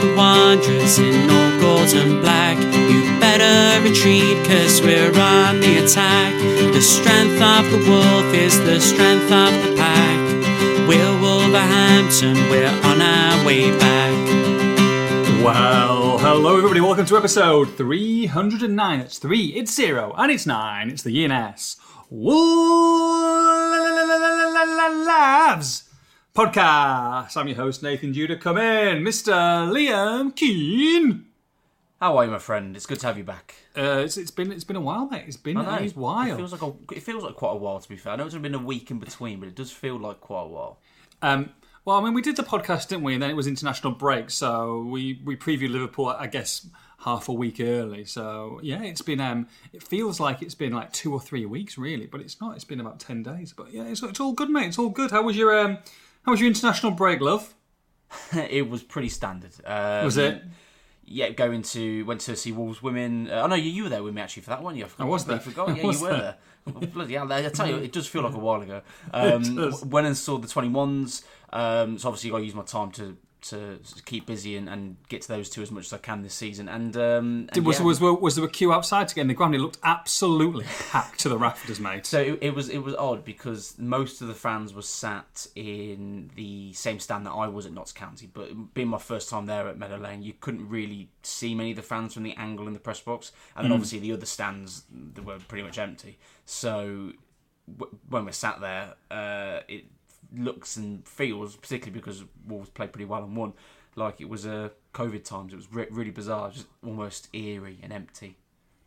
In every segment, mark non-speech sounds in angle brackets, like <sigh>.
the Wanderers in all gold and black. You better retreat, cause we're on the attack. The strength of the wolf is the strength of the pack. We're Wolverhampton, we're on our way back. Well, hello everybody, welcome to episode 309. It's 3, it's 0, and it's 9. It's the ENS Wolves podcast. I'm your host, Nathan Judah. Come in, Mr. Liam Keen. How are you, my friend? It's good to have you back. Uh, it's, it's been it's been a while, mate. It's been a while. It feels like a, it feels like quite a while. To be fair, I know it's been a week in between, but it does feel like quite a while. Um, well, I mean, we did the podcast, didn't we? And then it was international break, so we we previewed Liverpool, I guess, half a week early. So yeah, it's been. Um, it feels like it's been like two or three weeks, really, but it's not. It's been about ten days. But yeah, it's, it's all good, mate. It's all good. How was your um, How was your international break, love? <laughs> it was pretty standard. Um, Was it? Yeah, going to went to see Wolves women. Uh, oh no, you, you were there with me actually for that one. You I was there. Forgot. <laughs> I Yeah, you were there. there. Oh, bloody hell! I tell you, it does feel like a while ago. <laughs> Um, Went and saw the twenty ones. Um, so obviously, got to use my time to to keep busy and, and get to those two as much as I can this season. And, um, and was, yeah. was was there a queue outside to get in the ground? It looked absolutely <laughs> packed to the rafters, mate. So it, it was it was odd because most of the fans were sat in the same stand that I was at Notts County, but being my first time there at Meadow Lane, you couldn't really see many of the fans from the angle in the press box, and then obviously the other stands were pretty much empty. So w- when we're sat there, uh, it looks and feels, particularly because Wolves played pretty well and won, like it was uh, COVID times. It was re- really bizarre, just almost eerie and empty.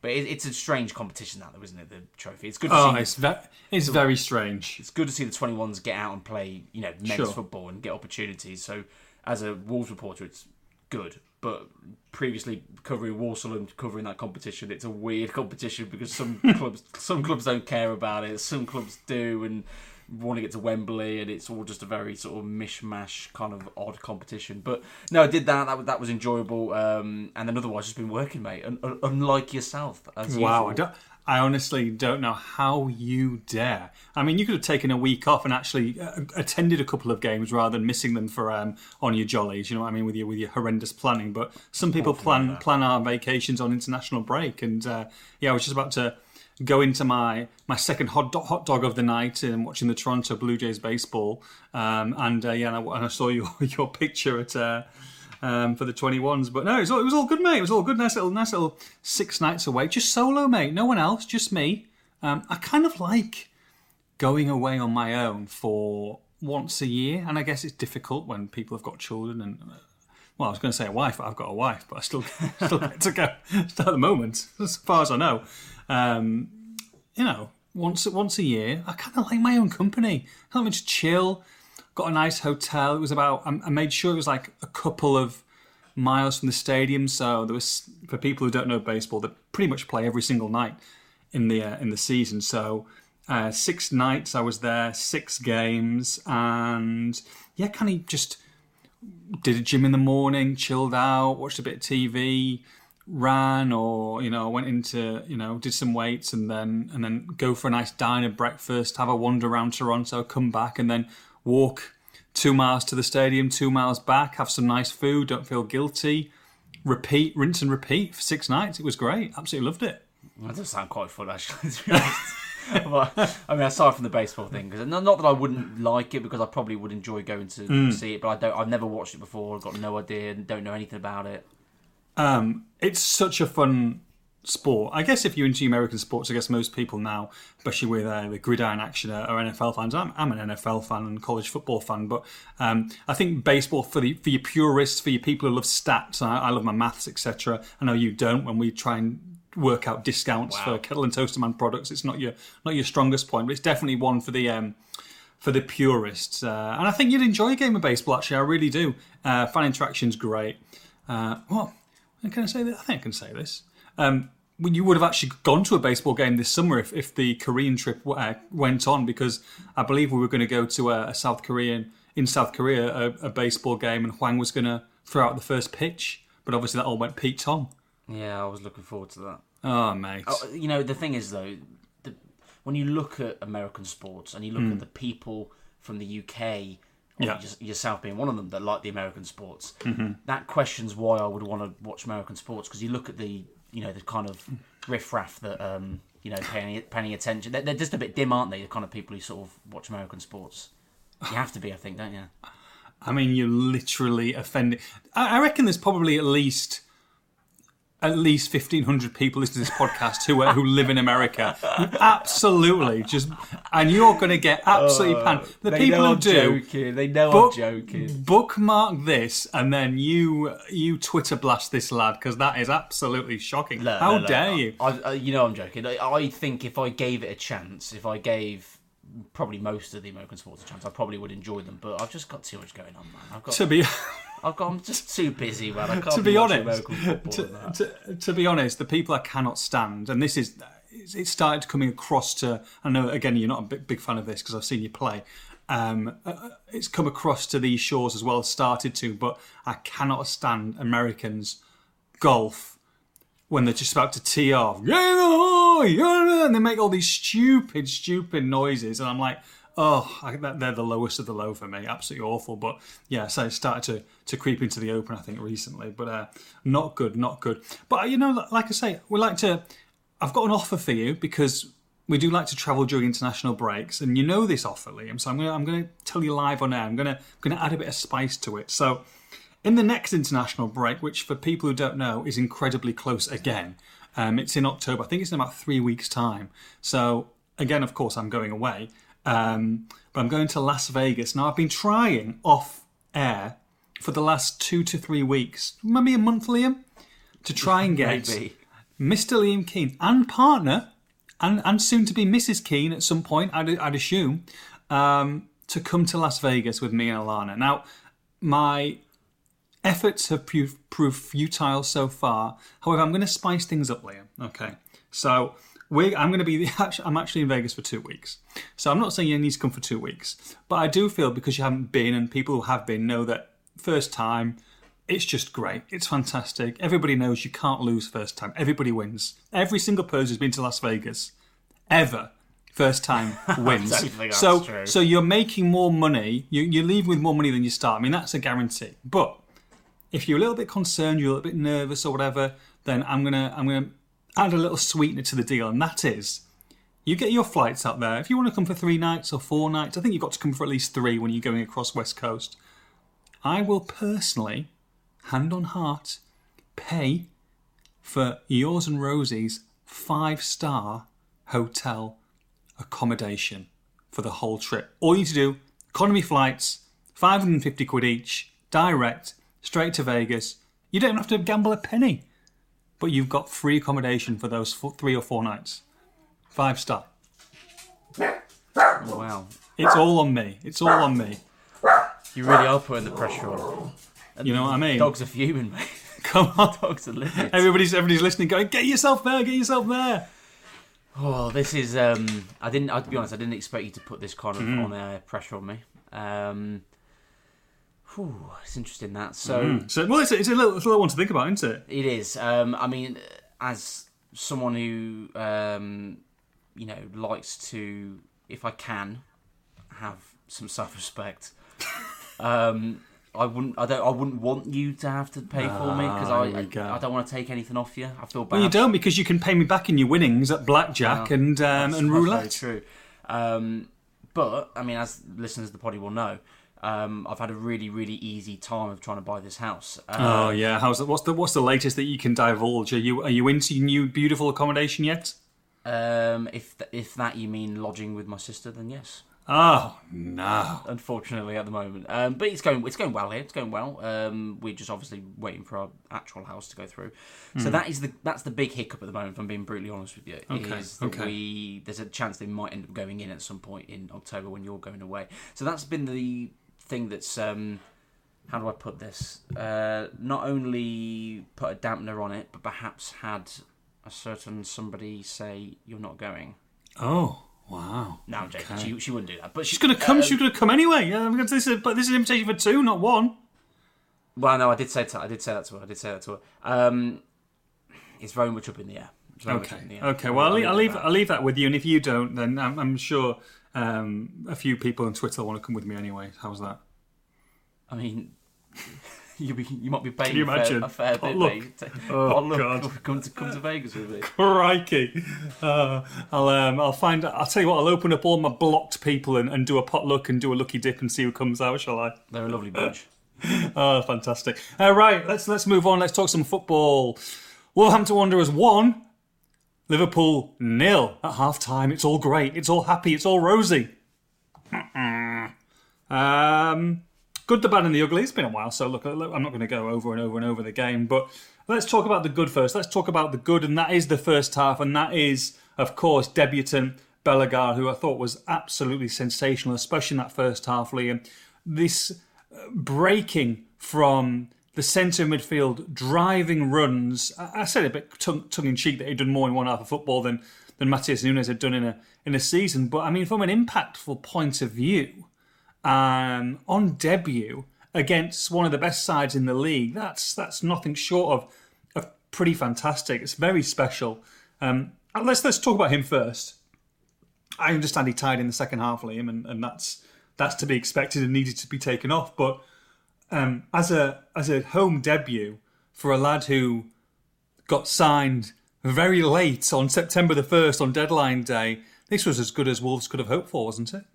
But it, it's a strange competition now, though, isn't it? The trophy. It's good to Oh, see it's ve- it's very strange. it's good to see the 21s get out and play, you know, men's Sure. football and get opportunities. So, as a Wolves reporter, it's good. But previously covering Walsall and covering that competition, it's a weird competition because some <laughs> clubs, some clubs don't care about it, some clubs do, and want to get to Wembley, and it's all just a very sort of mishmash kind of odd competition. But no, I did that. That was, that was enjoyable. Um, and then otherwise, just been working, mate. Un- un- unlike yourself, as Wow, I, usual. I honestly don't know how you dare. I mean, you could have taken a week off and actually uh, attended a couple of games rather than missing them for um, on your jollies. You know what I mean with your with your horrendous planning. But some people plan plan our vacations on international break, and uh, yeah, I was just about to go into my my second hot dog, hot dog of the night and watching the Toronto Blue Jays baseball. Um, and uh, yeah, and I, and I saw <laughs> your your picture at. Uh, um, for the 21s. But no, it was, all, it was all good, mate. It was all good. Nice little, nice little six nights away. Just solo, mate. No one else, just me. Um, I kind of like going away on my own for once a year. And I guess it's difficult when people have got children and. uh, Well, I was going to say a wife, but I've got a wife, but I still <laughs> still get to go <laughs> at the moment, as far as I know. Um, you know, once once a year, I kind of like my own company. I like to chill. Got a nice hotel. It was about. I I made sure it was like a couple of miles from the stadium, so there was for people who don't know baseball, they pretty much play every single night in the uh, in the season. So uh, six nights I was there, six games, and yeah, kind of just did a gym in the morning, chilled out, watched a bit of TV, ran, or you know, went into you know, did some weights, and then and then go for a nice diner breakfast, have a wander around Toronto, come back, and then walk two miles to the stadium, two miles back, have some nice food, don't feel guilty, repeat, rinse and repeat for six nights. It was great, absolutely loved it. That does sound quite fun, actually. <laughs> To be honest. but, I mean, aside from the baseball thing, because not, that I wouldn't like it, because I probably would enjoy going to Mm. see it, but I don't. I've never watched it before. I've Got no idea, and don't know anything about it. Um, it's such a fun sport. I guess if you're into American sports, I guess most people now, especially with uh, the gridiron action, are, are NFL fans. I'm, I'm an NFL fan and college football fan, but um, I think baseball for the for your purists, for your people who love stats, I, I love my maths, etc. I know you don't. When we try and work out discounts for kettle and toasterman products, it's not your not your strongest point, but it's definitely one for the. Um, for the purists, uh, and I think you'd enjoy a game of baseball. Actually, I really do. Uh, fan interaction's great. Uh, what can I say? That? I think I can say this. Um, you would have actually gone to a baseball game this summer if, if the Korean trip uh, went on, because I believe we were going to go to a, a South Korean in South Korea a, a baseball game, and Hwang was going to throw out the first pitch, but obviously that all went Pete Tong. Yeah, I was looking forward to that. Oh, mate. Oh, you know, the thing is though, the, when you look at American sports and you look Hmm. at the people from the UK Yeah. yourself being one of them that like the American sports. That questions why I would want to watch American sports because you look at the you know the kind of riffraff that um, you know paying paying attention. They're, they're just a bit dim, aren't they? The kind of people who sort of watch American sports. You have to be, I think, don't you? I mean, you're literally offending. I, I reckon there's probably at least at least fifteen hundred people listen to this podcast who are, who live in America. Absolutely just, and you're going to get absolutely oh, panned. The people who do joking. They know book- I'm joking. bookmark this, and then you you Twitter blast this lad because that is absolutely shocking. No, How no, no. dare you? I, I, you know I'm joking. I, I think if I gave it a chance, if I gave probably most of the American sports a chance, I probably would enjoy them. But I've just got too much going on, man. I've got, To be I'm just too busy, man. I <laughs> can't to be watching honest, <laughs> to, to, to be honest, the people I cannot stand, and this is it started coming across to. I know again you're not a big, big fan of this because I've seen you play. Um, uh, it's come across to these shores as well. Started to, but I cannot stand Americans golf when they're just about to tee off. And they make all these stupid, stupid noises, and I'm like, oh, I, they're the lowest of the low for me. Absolutely awful. But yeah, so it started to to creep into the open, I think, recently. But uh, not good, not good. But uh, you know, like I say, we like to. I've got an offer for you because we do like to travel during international breaks, and you know this offer, Liam. So I'm gonna I'm gonna tell you live on air. I'm gonna I'm gonna add a bit of spice to it. So in the next international break, which for people who don't know is incredibly close again, um, it's in October. I think it's in about three weeks' time. So again, of course, I'm going away, um, but I'm going to Las Vegas. Now I've been trying off air for the last two to three weeks, maybe a month, Liam, to try and <laughs> get Maybe. Mr. Liam Keen and partner, and, and soon to be Mrs. Keen at some point, I'd, I'd assume, um, to come to Las Vegas with me and Alana. Now, my efforts have proved, proved futile so far. However, I'm going to spice things up, Liam. Okay, so we I'm going to be. <laughs> I'm actually in Vegas for two weeks. So I'm not saying you need to come for two weeks, but I do feel because you haven't been and people who have been know that first time. It's just great. It's fantastic. Everybody knows you can't lose first time. Everybody wins. Every single person who's been to Las Vegas, ever, first time <laughs> wins. so, true. so you're making more money. You, you leave with more money than you start. I mean, that's a guarantee. But if you're a little bit concerned, you're a little bit nervous or whatever, then I'm gonna I'm gonna add a little sweetener to the deal, and that is you get your flights up there. If you want to come for three nights or four nights, I think you've got to come for at least three when you're going across West Coast. I will personally, hand on heart, pay for yours and Rosie's five star hotel accommodation for the whole trip. All you need to do, economy flights, 550 quid each, direct, straight to Vegas. You don't have to gamble a penny, but you've got free accommodation for those four, three or four nights. Five star. Wow. It's all on me. It's all on me. You really are putting the pressure on. You know what I mean? Dogs are fuming, mate. <laughs> Come on. Dogs are livid. Everybody's everybody's listening, going, get yourself there, get yourself there. Oh, this is. Um, I didn't. I'll be honest. I didn't expect you to put this kind of Mm-hmm. on air pressure on me. Um, whew, it's interesting that. So So, well, it's a, it's a little, it's a little one to think about, isn't it? it is. Um, I mean, as someone who um, you know likes to, if I can, have some self-respect. <laughs> um, I wouldn't. I don't. I wouldn't want you to have to pay for me because Ah, I. here we go. I, I don't want to take anything off you. I feel bad. Well, you don't because you can pay me back in your winnings at blackjack Wow. and um, That's- and that's roulette. Very true. Um, but I mean, as listeners of the poddy will know, um, I've had a really, really easy time of trying to buy this house. Uh, Oh yeah, how's the, what's the what's the latest that you can divulge? Are you are you into new beautiful accommodation yet? Um, if th- if that you mean lodging with my sister, then yes. Oh no. Unfortunately, at the moment, um, but it's going it's going well here. It's going well. Um, we're just obviously waiting for our actual house to go through. So that is the that's the big hiccup at the moment. If I'm being brutally honest with you, Okay, is that okay. we there's a chance they might end up going in at some point in October when you're going away. So that's been the thing that's um, how do I put this? Uh, not only put a dampener on it, but perhaps had a certain somebody say you're not going. Oh wow. No, I'm joking. Okay. She, she wouldn't do that. But She's gonna come. uh, she's gonna come anyway. Yeah, this is but this is an invitation for two, not one. Well, no, I did say to, I did say that to her. I did say that to her. Um, it's very much up in the air. It's very much Okay. in the air. Okay. Well, I'll, leave, I'll leave that. I'll leave that with you, and if you don't, then I'm, I'm sure um, a few people on Twitter want to come with me anyway. How's that? I mean, <laughs> you be you might be paying you a fair, imagine? a fair bit. Potluck. mate. Oh, Potluck. God. Come to come to Vegas with me. Crikey! Uh, I'll um, I'll find. I'll tell you what. I'll open up all my blocked people and, and do a potluck and do a lucky dip and see who comes out. Shall I? They're a lovely bunch. <laughs> Oh, fantastic! All right, let's let's move on. Let's talk some football. Wolverhampton Wanderers won. Liverpool nil at half time. It's all great. It's all happy. It's all rosy. um, good, the bad, and the ugly. It's been a while, so look, look, I'm not going to go over and over and over the game, but let's talk about the good first. Let's talk about the good, and that is the first half, and that is, of course, debutant Bellegarde, who I thought was absolutely sensational, especially in that first half, Liam. This uh, breaking from the centre midfield, driving runs. I, I said a bit tongue, tongue in cheek that he'd done more in one half of football than than Matheus Nunes had done in a in a season. But I mean, from an impactful point of view, um, on debut against one of the best sides in the league, that's that's nothing short of of pretty fantastic. It's very special. Um, let's let's talk about him first. I understand he tied in the second half, Liam, and, and that's that's to be expected and needed to be taken off. But um, as a as a home debut for a lad who got signed very late on September the first on deadline day, this was as good as Wolves could have hoped for, wasn't it?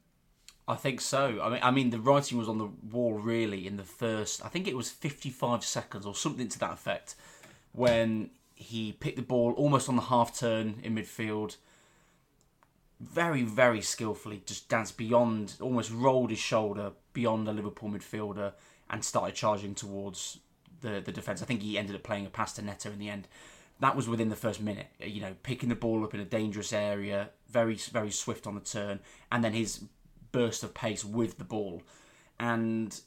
I think so. I mean, I mean, the writing was on the wall really in the first. I think it was 55 seconds or something to that effect when he picked the ball almost on the half turn in midfield. Very, very skillfully, just danced beyond, almost rolled his shoulder beyond a Liverpool midfielder and started charging towards the the defence. I think he ended up playing a pass to Neto in the end. That was within the first minute. You know, picking the ball up in a dangerous area, very, very swift on the turn, and then his burst of pace with the ball. And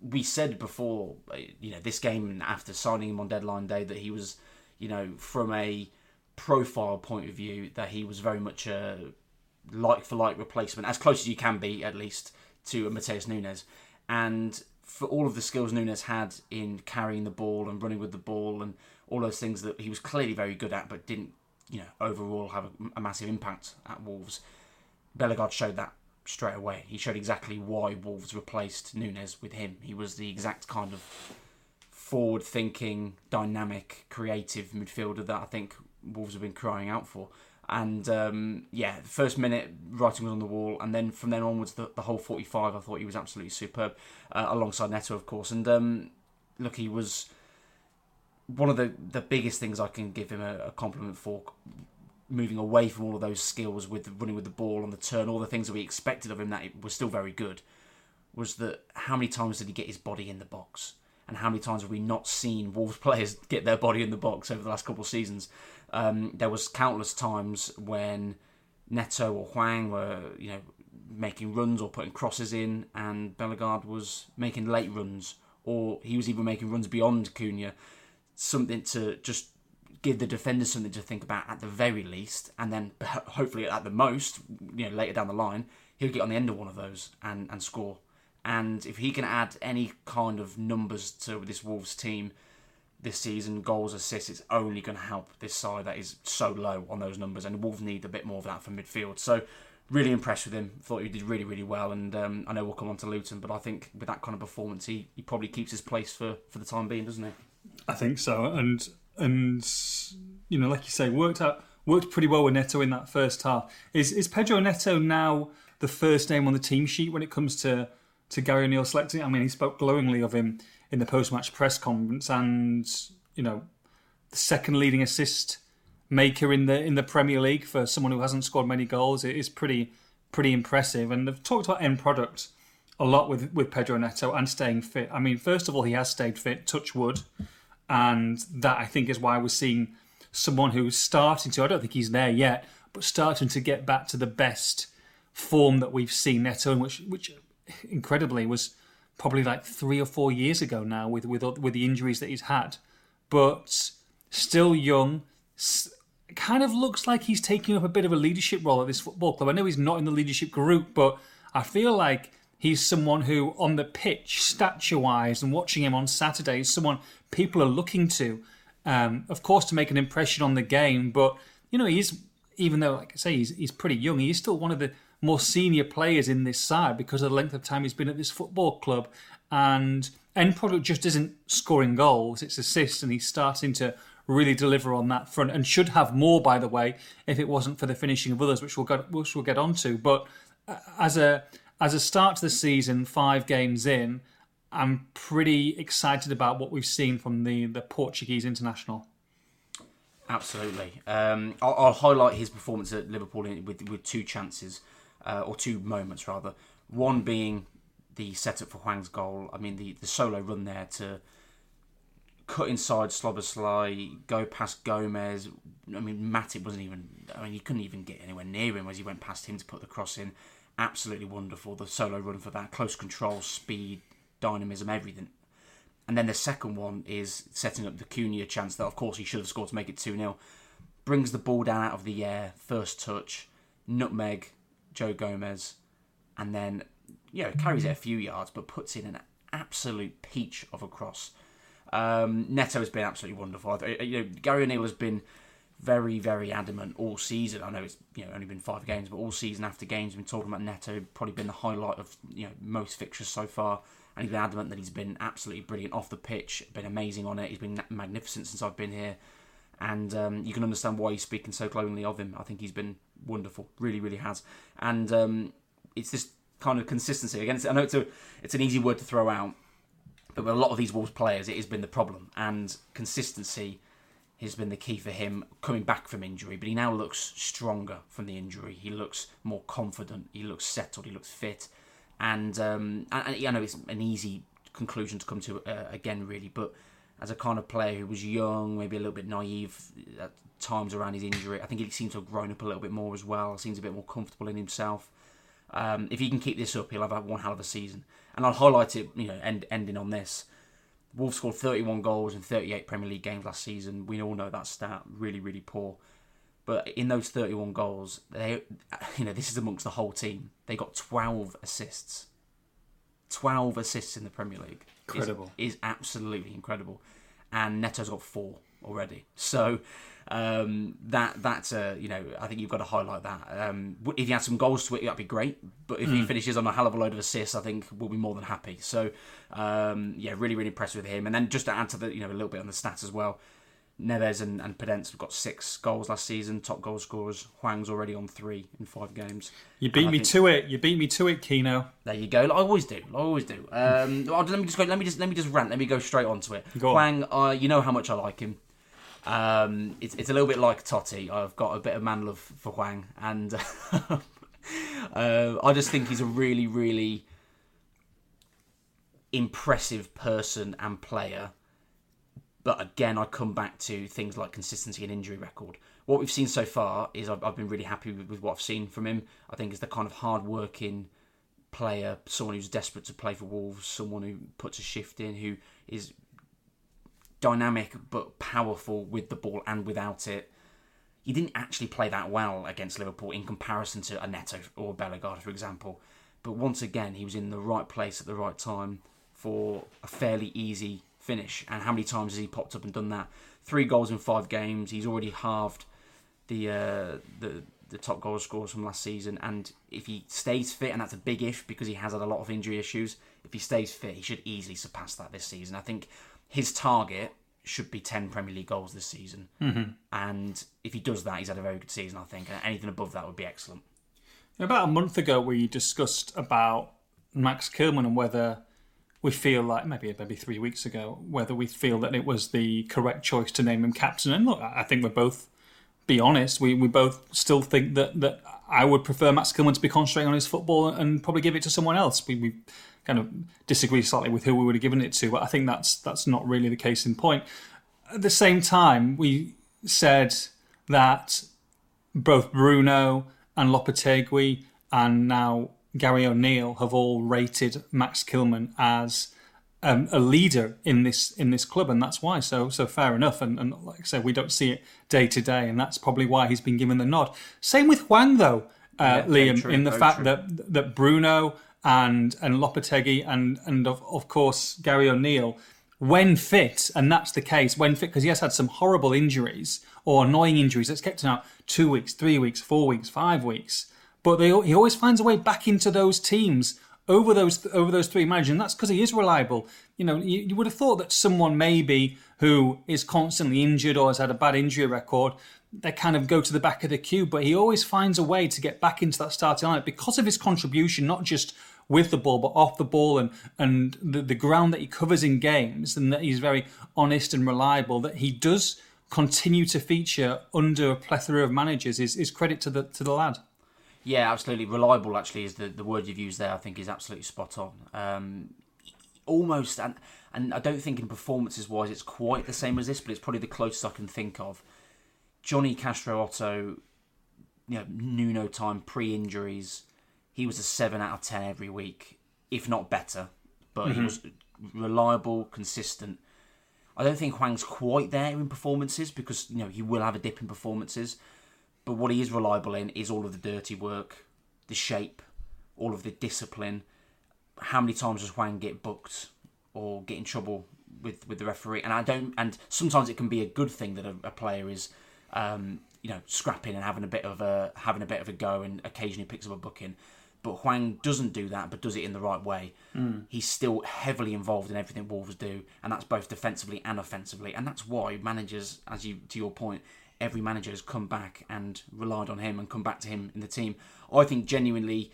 we said before, you know, this game after signing him on deadline day that he was, you know, from a profile point of view, that he was very much a like for like replacement, as close as you can be, at least, to Matheus Nunes. And for all of the skills Nunes had in carrying the ball and running with the ball and all those things that he was clearly very good at, but didn't, you know, overall have a, a massive impact at Wolves. Bellegarde showed that straight away. He showed exactly why Wolves replaced Nunes with him. He was the exact kind of forward thinking, dynamic, creative midfielder that I think Wolves have been crying out for. And um, yeah, the first minute, writing was on the wall, and then from then onwards, the, the whole 45, I thought he was absolutely superb, uh, alongside Neto, of course. And um, look, he was one of the, the biggest things I can give him a, a compliment for moving away from all of those skills with running with the ball on the turn, all the things that we expected of him that it was still very good, was that how many times did he get his body in the box? And how many times have we not seen Wolves <laughs> players get their body in the box over the last couple of seasons? Um, there was countless times when Neto or Hwang were, you know, making runs or putting crosses in, and Bellegarde was making late runs, or he was even making runs beyond Cunha, something to just give the defenders something to think about at the very least, and then <laughs> hopefully at the most, you know, later down the line, he'll get on the end of one of those and, and score. And if he can add any kind of numbers to this Wolves team this season, goals, assists, it's only going to help this side that is so low on those numbers. And Wolves need a bit more of that from midfield. So, really impressed with him. Thought he did really, really well. And um, I know we'll come on to Luton, but I think with that kind of performance, he, he probably keeps his place for, for the time being, doesn't he? I think so, and and you know, like you say, worked out worked pretty well with Neto in that first half. Is is Pedro Neto now the first name on the team sheet when it comes to to Gary O'Neil selecting? I mean, he spoke glowingly of him in the post match press conference, and you know, the second leading assist maker in the in the Premier League for someone who hasn't scored many goals. It is pretty pretty impressive, and they've talked about end product a lot with with Pedro Neto and staying fit. I mean, first of all, he has stayed fit. Touch wood and that I think is why we're seeing someone who's starting to. I don't think he's there yet, but starting to get back to the best form that we've seen Neto, in which which incredibly was probably like three or four years ago now with with with the injuries that he's had, but still young. Kind of looks like he's taking up a bit of a leadership role at this football club. I know he's not in the leadership group, but I feel like he's someone who, on the pitch, stature wise, and watching him on Saturday, is someone people are looking to, um, of course, to make an impression on the game. But you know, he's even though, like I say, he's he's pretty young. He's still one of the more senior players in this side because of the length of time he's been at this football club. and end product just isn't scoring goals; it's assists, and he's starting to really deliver on that front, and should have more, by the way, if it wasn't for the finishing of others, which we'll get which we'll get onto. But uh, as a as a start to the season, five games in, I'm pretty excited about what we've seen from the the Portuguese international. Absolutely. Um, I'll, I'll, highlight his performance at Liverpool with with two chances, uh, or two moments rather. One being the setup for Hwang's goal. I mean, the, the solo run there to cut inside Szoboszlai, go past Gomez. I mean, Matip wasn't even. I mean, he couldn't even get anywhere near him as he went past him to put the cross in. Absolutely wonderful. The solo run for that, close control, speed, dynamism, everything. And then the second one is setting up the Cunha chance that, of course, he should have scored to make it 2 0. Brings the ball down out of the air, first touch, nutmeg, Joe Gomez, and then, you know, carries it a few yards, but puts in an absolute peach of a cross. Um, Neto has been absolutely wonderful. You know, Gary O'Neil has been very, very adamant all season. I know it's you know only been five games, but all season after games, we've been talking about Neto. Probably been the highlight of you know most fixtures so far and he's been adamant that he's been absolutely brilliant off the pitch, been amazing on it. He's been magnificent since I've been here, and um, you can understand why he's speaking so glowingly of him. I think he's been wonderful, really, really has, and um, it's this kind of consistency. Again, I know it's a it's an easy word to throw out, but with a lot of these Wolves players, it has been the problem, and consistency has been the key for him coming back from injury. But he now looks stronger from the injury. He looks more confident. He looks settled. He looks fit and um, I know it's an easy conclusion to come to uh, again, really, but as a kind of player who was young, maybe a little bit naive at times around his injury, I think he seems to have grown up a little bit more as well. Seems a bit more comfortable in himself. Um, if he can keep this up, he'll have one hell of a season. And I'll highlight it, you know, end, ending on this. Wolves scored 31 goals in 38 Premier League games last season. We all know that stat really, really poor. But in those 31 goals, they, you know, this is amongst the whole team. They got 12 assists. 12 assists in the Premier League. Incredible. Is, is absolutely incredible. And Neto's got four already. So um, that that's a you know I think you've got to highlight that. Um, if he had some goals to it, that'd be great. But if mm. he finishes on a hell of a load of assists, I think we'll be more than happy. So um, yeah, really really impressed with him. And then just to add to the you know a little bit on the stats as well. Neves and, and Podence have got six goals last season, top goal scorers. Hwang's already on three in five games. You beat me think, to it. You beat me to it, Keno. There you go. I always do. I always do. Um, <laughs> let me just go. Let me just let me just rant. Let me go straight onto it. Go Hwang, uh, you know how much I like him. Um, it's it's a little bit like Totti. I've got a bit of man love for Hwang, and <laughs> uh, I just think he's a really really impressive person and player but again, I come back to things like consistency and injury record. What we've seen so far is I've, I've been really happy with, with, what I've seen from him. I think he's the kind of hard-working player, someone who's desperate to play for Wolves, someone who puts a shift in, who is dynamic but powerful with the ball and without it. He didn't actually play that well against Liverpool in comparison to a Neto or Bellegarde, for example. But once again, he was in the right place at the right time for a fairly easy finish. And how many times has he popped up and done that? Three goals in five games. He's already halved the uh, the the top goal scorers from last season. And if he stays fit, and that's a big if because he has had a lot of injury issues, if he stays fit, he should easily surpass that this season. I think his target should be 10 Premier League goals this season. Mm-hmm. And if he does that, he's had a very good season, I think. And anything above that would be excellent. About a month ago, we discussed about Max Kilman and whether we feel like maybe maybe three weeks ago whether we feel that it was the correct choice to name him captain. And look, I think we're both be honest. We we both still think that that I would prefer Max Kilman to be concentrating on his football and probably give it to someone else. We we kind of disagree slightly with who we would have given it to, but I think that's that's not really the case in point. At the same time, we said that both Bruno and Lopetegui and now Gary O'Neil have all rated Max Kilman as um, a leader in this in this club, and that's why. So so fair enough. And, and like I said, we don't see it day to day, and that's probably why he's been given the nod. Same with Hwang though, uh, yeah, Liam, true, in the fact true. that that Bruno and and Lopetegui and and of of course Gary O'Neil, when fit, and that's the case when fit, because he has had some horrible injuries or annoying injuries that's kept him out two weeks, three weeks, four weeks, five weeks but they, he always finds a way back into those teams over those over those three managers, and that's because he is reliable. You know, you, you would have thought that someone maybe who is constantly injured or has had a bad injury record, they kind of go to the back of the queue, but he always finds a way to get back into that starting line because of his contribution, not just with the ball but off the ball and and the, the ground that he covers in games, and that he's very honest and reliable. That he does continue to feature under a plethora of managers is, is credit to the to the lad. Yeah, absolutely. Reliable, actually, is the, the word you've used there. I think is absolutely spot on. Um, almost, and and I don't think in performances wise it's quite the same as this, but it's probably the closest I can think of. Jonny Castro Otto, you know, Nuno time pre injuries, he was a seven out of ten every week, if not better. But mm-hmm. he was reliable, consistent. I don't think Hwang's quite there in performances because you know he will have a dip in performances. But what he is reliable in is all of the dirty work, the shape, all of the discipline. How many times does Hwang get booked or get in trouble with, with the referee? And I don't. And sometimes it can be a good thing that a, a player is, um, you know, scrapping and having a bit of a having a bit of a go, and occasionally picks up a booking. But Hwang doesn't do that, but does it in the right way. Mm. He's still heavily involved in everything Wolves do, and that's both defensively and offensively. And that's why managers, as you to your point, every manager has come back and relied on him and come back to him in the team. I think genuinely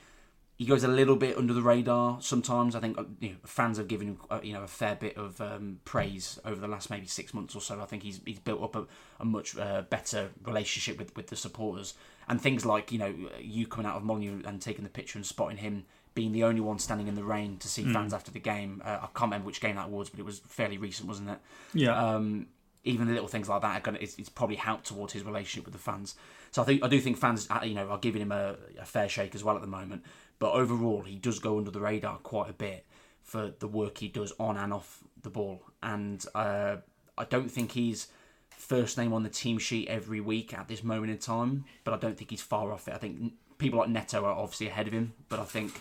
he goes a little bit under the radar sometimes. I think uh, you know, fans have given him uh, you know a fair bit of um, praise over the last maybe six months or so. I think he's he's built up a, a much uh, better relationship with, with the supporters and things like you know you coming out of Molineux and taking the picture and spotting him being the only one standing in the rain to see mm. fans after the game. Uh, I can't remember which game that was, but it was fairly recent, wasn't it? Yeah. Um, even the little things like that are going it's, it's, probably helped towards his relationship with the fans. So I think I do think fans, uh, you know, are giving him a, a, fair shake as well at the moment. But overall, he does go under the radar quite a bit for the work he does on and off the ball. And uh, I don't think he's first name on the team sheet every week at this moment in time. But I don't think he's far off it. I think people like Neto are obviously ahead of him, but I think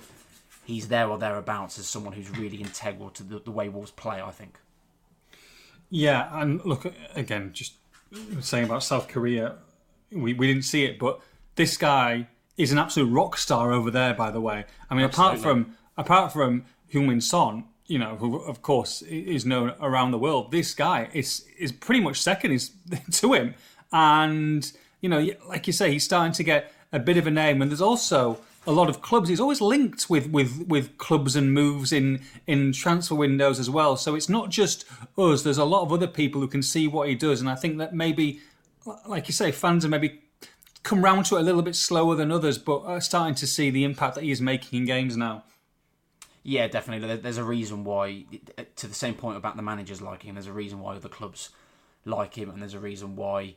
he's there or thereabouts as someone who's really integral to the, the way Wolves play. I think. Yeah, and look again, just saying about South Korea, we, we didn't see it, but this guy is an absolute rock star over there. By the way, I mean Absolutely. apart from apart from Heung-min Son, you know, who of course is known around the world, this guy is is pretty much second is <laughs> to him, and you know, like you say, he's starting to get a bit of a name, and there's also a lot of clubs. He's always linked with with with clubs and moves in in transfer windows as well. So it's not just us. There's a lot of other people who can see what he does, and I think that maybe, like you say, fans are maybe come round to it a little bit slower than others, but are starting to see the impact that he's making in games now. Yeah, definitely. There's a reason why, to the same point about the managers liking him, there's a reason why other clubs like him, and there's a reason why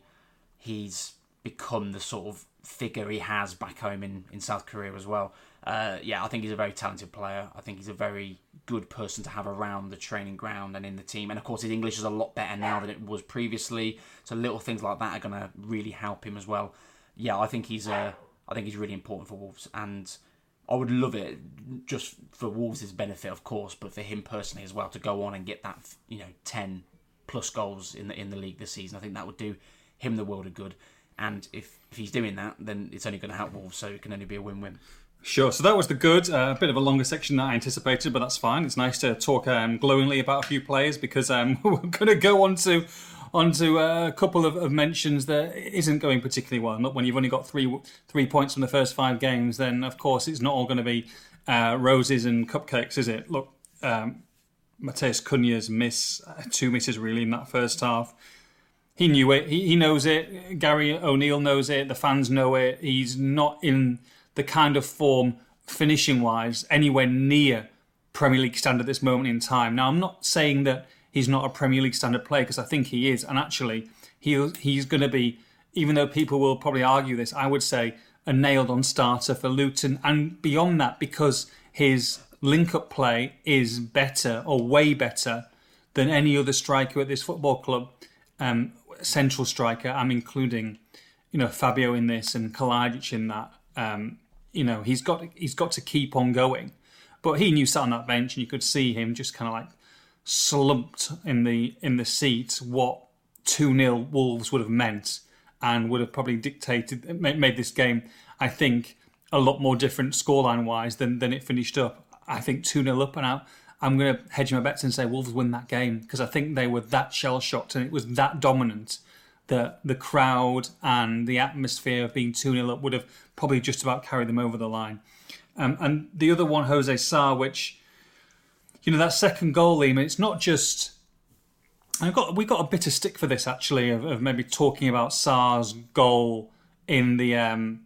he's become the sort of figure he has back home in, in South Korea as well. Uh, yeah, I think he's a very talented player. I think he's a very good person to have around the training ground and in the team. And of course, his English is a lot better now than it was previously. So little things like that are going to really help him as well. Yeah, I think he's uh, I think he's really important for Wolves, and I would love it just for Wolves' benefit, of course, but for him personally as well to go on and get that you know ten plus goals in the in the league this season. I think that would do him the world of good. And if, if he's doing that, then it's only going to help Wolves, so it can only be a win win. Sure. So that was the good. Uh, a bit of a longer section than I anticipated, but that's fine. It's nice to talk um, glowingly about a few players because um, <laughs> we're going to go on to onto a couple of, of, mentions that isn't going particularly well. Not when you've only got three three points from the first five games, then of course it's not all going to be uh, roses and cupcakes, is it? Look, um, Matheus Cunha's miss, uh, two misses really in that first half he knew it. He, he knows it. Gary O'Neil knows it. The fans know it. He's not in the kind of form, finishing wise, anywhere near Premier League standard at this moment in time. Now, I'm not saying that he's not a Premier League standard player because I think he is. And actually, he, he's going to be, even though people will probably argue this, I would say a nailed on starter for Luton. And beyond that, because his link up play is better or way better than any other striker at this football club. Um, central striker. I'm including, you know, Fabio in this and Kalajdzic in that. Um, you know, he's got he's got to keep on going. But he knew sat on that bench, and you could see him just kind of like slumped in the in the seat. What two 0 Wolves would have meant, and would have probably dictated made this game. I think a lot more different scoreline wise than than it finished up. I think 2 0 up and out. I'm going to hedge my bets and say Wolves win that game because I think they were that shell shocked and it was that dominant that the crowd and the atmosphere of being 2 0 up would have probably just about carried them over the line. Um, and the other one, Jose Sa, which, you know, that second goal, Liam, it's not just. I got we got a bit of stick for this actually of, of maybe talking about Sa's goal in the um,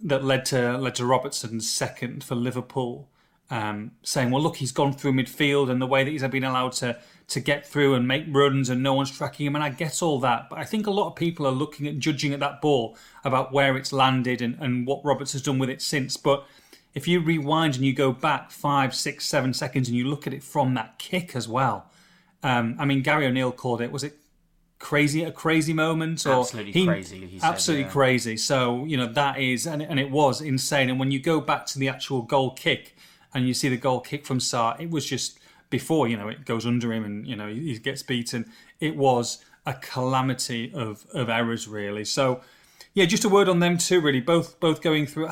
that led to led to Robertson's second for Liverpool, um, saying, "Well, look, he's gone through midfield and the way that he's been allowed to to get through and make runs and no one's tracking him." And I get all that, but I think a lot of people are looking at judging at that ball about where it's landed and, and what Roberts has done with it since. But if you rewind and you go back five, six, seven seconds and you look at it from that kick as well, um, I mean, Gary O'Neil called it. Was it crazy a crazy moment or Absolutely he, crazy. He absolutely said, yeah. crazy. So you know that is and, and it was insane. And when you go back to the actual goal kick and you see the goal kick from Sa. it was just before you know it goes under him and you know he gets beaten. It was a calamity of of errors really. So yeah, just a word on them too. Really, both both going through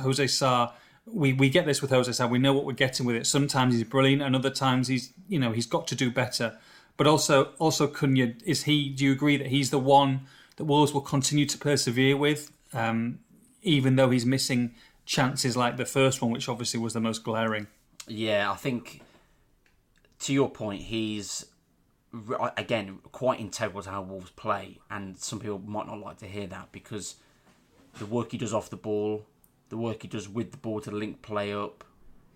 Jose Sa. We, we get this with Jose Sa. We know what we're getting with it. Sometimes he's brilliant, and other times he's you know he's got to do better. But also, also Cunha, is he? Do you agree that he's the one that Wolves will continue to persevere with, um, even though he's missing chances like the first one, which obviously was the most glaring? Yeah, I think to your point, he's again quite integral to how Wolves play, and some people might not like to hear that because the work he does off the ball, the work he does with the ball to link play up,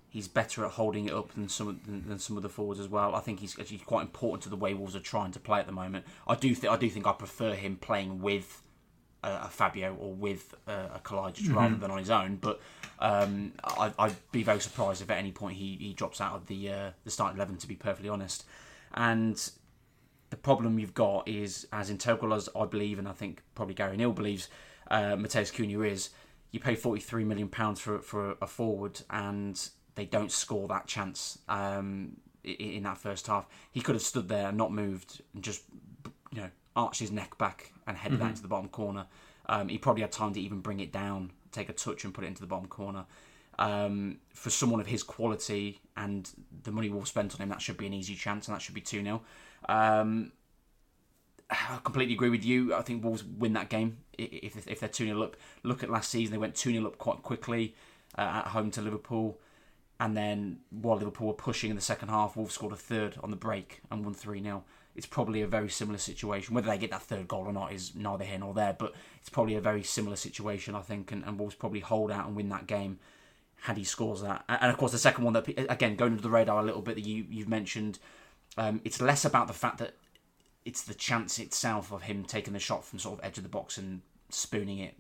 he's better at holding it up than some of, than, than, some of the forwards as well. I think he's actually quite important to the way Wolves are trying to play at the moment. I do think I do think I prefer him playing with a, Fabio or with a, a mm-hmm. rather than on his own. But um, I, would be very surprised if at any point he, he drops out of the uh, the starting eleven. To be perfectly honest, and the problem you've got is as integral as I believe, and I think probably Gary Neal believes, uh, Matheus Cunha is. You pay forty three million pounds for for a forward, and they don't score that chance um, in that first half. He could have stood there and not moved and just you know arched his neck back and headed mm-hmm. into the bottom corner. Um, he probably had time to even bring it down, take a touch and put it into the bottom corner. Um, for someone of his quality and the money we've spent on him, that should be an easy chance and that should be 2 0. Um, I completely agree with you. I think Wolves win that game if, if they're 2 0 up. Look at last season, they went 2 0 up quite quickly uh, at home to Liverpool. And then while Liverpool were pushing in the second half, Wolves scored a third on the break and won 3 0. It's probably a very similar situation. Whether they get that third goal or not is neither here nor there, but it's probably a very similar situation, I think. And, and Wolves probably hold out and win that game had he scores that. And of course, the second one that, again, going under the radar a little bit that you, you've mentioned, um, it's less about the fact that it's the chance itself of him taking the shot from sort of edge of the box and spooning it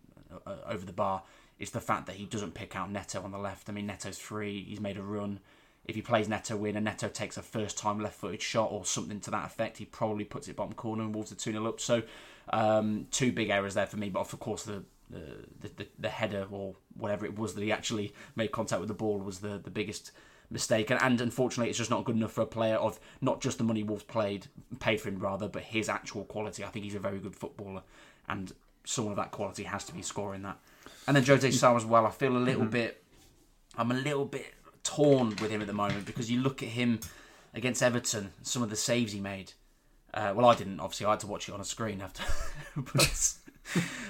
uh, over the bar it's the fact that he doesn't pick out Neto on the left. I mean, Neto's free. He's made a run. If he plays Neto in and Neto takes a first time left footed shot or something to that effect, he probably puts it bottom corner and Wolves are 2 0 up. So, um, two big errors there for me. But of course, the, the, the, the header or whatever it was that he actually made contact with the ball was the, the biggest mistake. And, and unfortunately, it's just not good enough for a player of not just the money Wolves played, paid for him rather, but his actual quality. I think he's a very good footballer. And someone of that quality has to be scoring that. And then Jose Sa as well. I feel a little mm-hmm. bit. I'm a little bit torn with him at the moment because you look at him against Everton, some of the saves he made. Uh, well, I didn't. Obviously, I had to watch it on a screen after. <laughs> but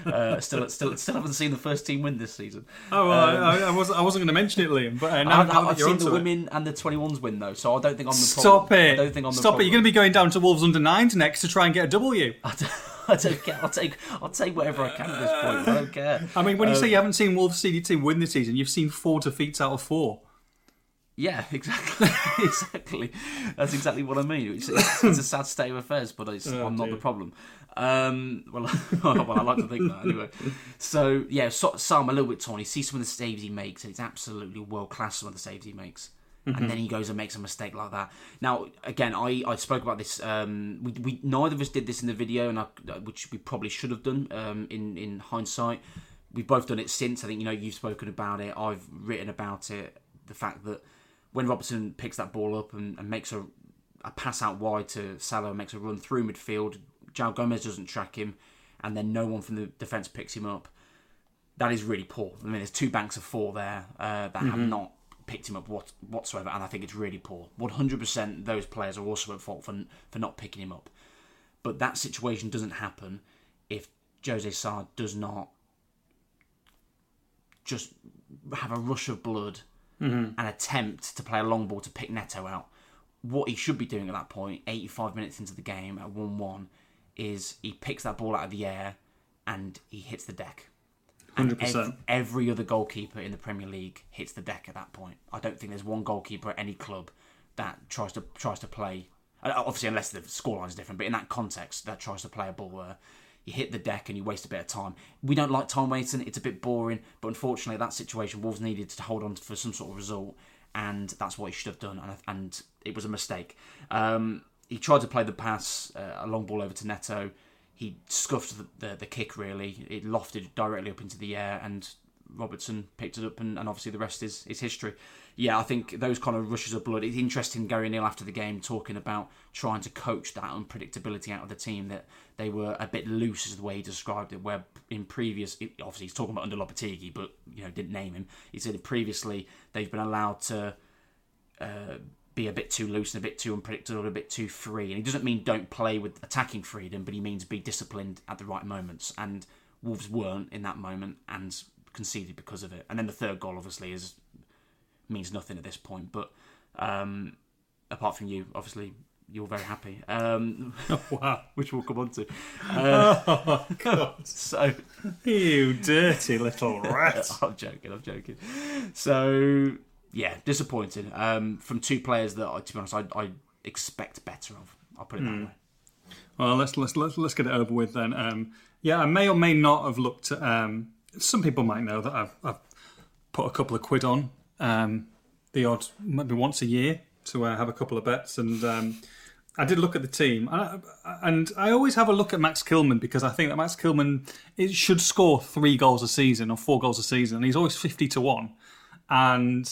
uh, still, still, still haven't seen the first team win this season. Oh, well, um, I, I, wasn't. I wasn't going to mention it, Liam. But uh, now, I, have seen the women it. and the 21s win though, so I don't think I'm the Stop problem. it! I don't think I'm Stop problem. it! You're going to be going down to Wolves under nines next to try and get a W. <laughs> I don't care. I'll take I'll take whatever I can at this point. I don't care. I mean, when you um, say you haven't seen Wolves CD team win this season, you've seen four defeats out of four. Yeah, <laughs> exactly, <laughs> exactly. That's exactly what I mean. It's, it's, it's a sad state of affairs, but oh, I'm not the problem. Um, well, <laughs> well, I like to think that anyway. So yeah, so, I'm a little bit torn. You see some of the saves he makes, and it's absolutely world class. Some of the saves he makes. Mm-hmm. and then he goes and makes a mistake like that. Now, again, I, I spoke about this. Um, we, we neither of us did this in the video, and I, which we probably should have done. Um, in in hindsight, we've both done it since. I think you know you've spoken about it. I've written about it. The fact that when Robertson picks that ball up and, and makes a a pass out wide to Salah, makes a run through midfield. João Gomes doesn't track him, and then no one from the defence picks him up. That is really poor. I mean, there's two banks of four there uh, that mm-hmm. have not picked him up what, whatsoever, and I think it's really poor. 100% those players are also at fault for, for not picking him up. But that situation doesn't happen if Jose Sa does not just have a rush of blood and attempt to play a long ball to pick Neto out. What he should be doing at that point, 85 minutes into the game at 1 1, is he picks that ball out of the air and he hits the deck. 100%. ev- every other goalkeeper in the Premier League hits the deck at that point. I don't think there's one goalkeeper at any club that tries to tries to play. uh, Obviously, unless the scoreline is different, but in that context, that tries to play a ball where you hit the deck and you waste a bit of time. We don't like time wasting; it's a bit boring. But unfortunately, that situation, Wolves needed to hold on for some sort of result, and that's what he should have done. And, and it was a mistake. Um, he tried to play the pass, uh, a long ball over to Neto. He scuffed the, the, the kick really. It lofted directly up into the air, and Robertson picked it up, and, and obviously the rest is, is history. Yeah, I think those kind of rushes of blood. It's interesting Gary O'Neil after the game talking about trying to coach that unpredictability out of the team. That they were a bit loose, is the way he described it. Where in previous, obviously he's talking about under Lopetegui, but you know didn't name him. He said previously they've been allowed to uh, be a bit too loose and a bit too unpredictable, a bit too free. And he doesn't mean don't play with attacking freedom, but he means be disciplined at the right moments. And Wolves weren't in that moment and conceded because of it. And then the third goal, obviously, is means nothing at this point. But um, apart from you, obviously, you're very happy, um, <laughs> Wow. which we'll come on to. <laughs> Uh, Oh, <laughs> God. so You dirty little rat. I'm joking. I'm joking. So yeah, disappointing um, from two players that, I- to be honest, I, I expect better of. I'll put it that way. Well, let's let's let's let's get it over with then. Um, yeah, I may or may not have looked. At, um, some people might know that I've, I've put a couple of quid on um, the odd, maybe once a year, to uh, have a couple of bets, and um, I did look at the team, and I, and I always have a look at Max Kilman because I think that Max Kilman it should score three goals a season or four goals a season, and he's always fifty to one, and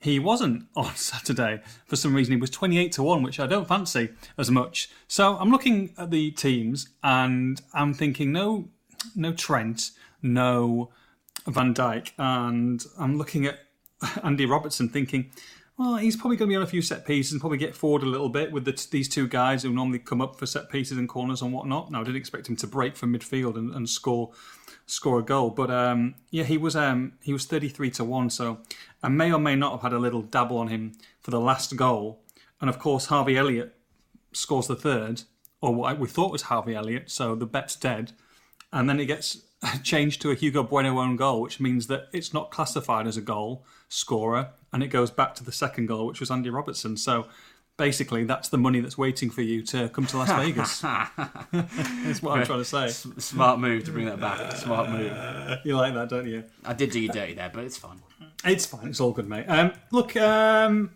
he wasn't <laughs> on Saturday for some reason. He was 28 to 1, which I don't fancy as much. So I'm looking at the teams and I'm thinking no no Trent, no Van Dijk, and I'm looking at <laughs> Andy Robertson thinking, well, he's probably going to be on a few set pieces and probably get forward a little bit with the, these two guys who normally come up for set pieces and corners and whatnot. Now, I didn't expect him to break from midfield and, and score score a goal, but um, yeah, he was um, he was thirty three to one. So I may or may not have had a little dabble on him for the last goal, and of course Harvey Elliott scores the third, or what we thought was Harvey Elliott. So the bet's dead, and then it gets <laughs> changed to a Hugo Bueno own goal, which means that it's not classified as a goal scorer, and it goes back to the second goal, which was Andy Robertson. So basically, that's the money that's waiting for you to come to Las Vegas. <laughs> <laughs> that's what I'm trying to say. S- Smart move to bring that back. Smart move. You like that, don't you? I did do you dirty there, but it's fine. It's fine. It's all good, mate. Um, look, um,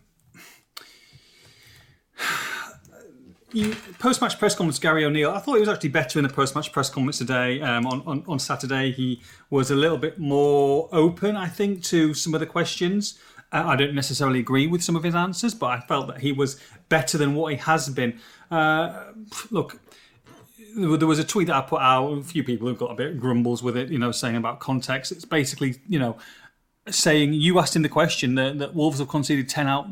post-match press conference, Gary O'Neil. I thought he was actually better in the post-match press conference today. Um, on, on on Saturday, he was a little bit more open, I think, to some of the questions. Uh, I don't necessarily agree with some of his answers, but I felt that he was better than what he has been. Uh, look, there was a tweet that I put out. A few people have got a bit grumbles with it, you know, saying about context. It's basically, you know, saying you asked him the question that, that Wolves have conceded ten out,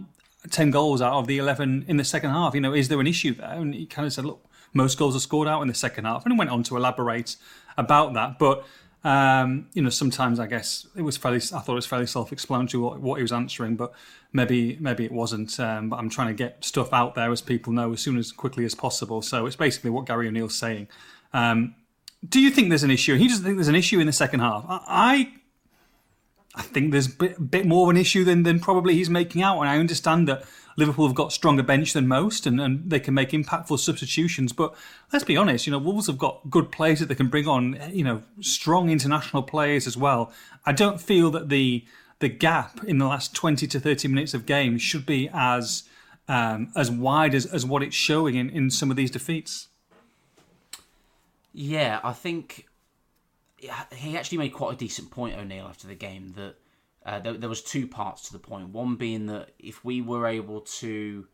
ten goals out of the eleven in the second half. You know, is there an issue there? And he kind of said, look, most goals are scored out in the second half, and he went on to elaborate about that. But um, you know, sometimes I guess it was fairly. I thought it was fairly self-explanatory what, what he was answering, but maybe maybe it wasn't. Um, but I'm trying to get stuff out there as people know as soon as quickly as possible. So it's basically what Gary O'Neil's saying. Um, do you think there's an issue? He doesn't think there's an issue in the second half. I, I I think there's a bit, bit more of an issue than, than probably he's making out. And I understand that Liverpool have got stronger bench than most and, and they can make impactful substitutions. But let's be honest, you know, Wolves have got good players that they can bring on, you know, strong international players as well. I don't feel that the the gap in the last 20 to 30 minutes of game should be as um, as wide as, as what it's showing in, in some of these defeats. Yeah, I think he actually made quite a decent point, O'Neil, after the game. That uh, there, there was two parts to the point. One being that if we were able to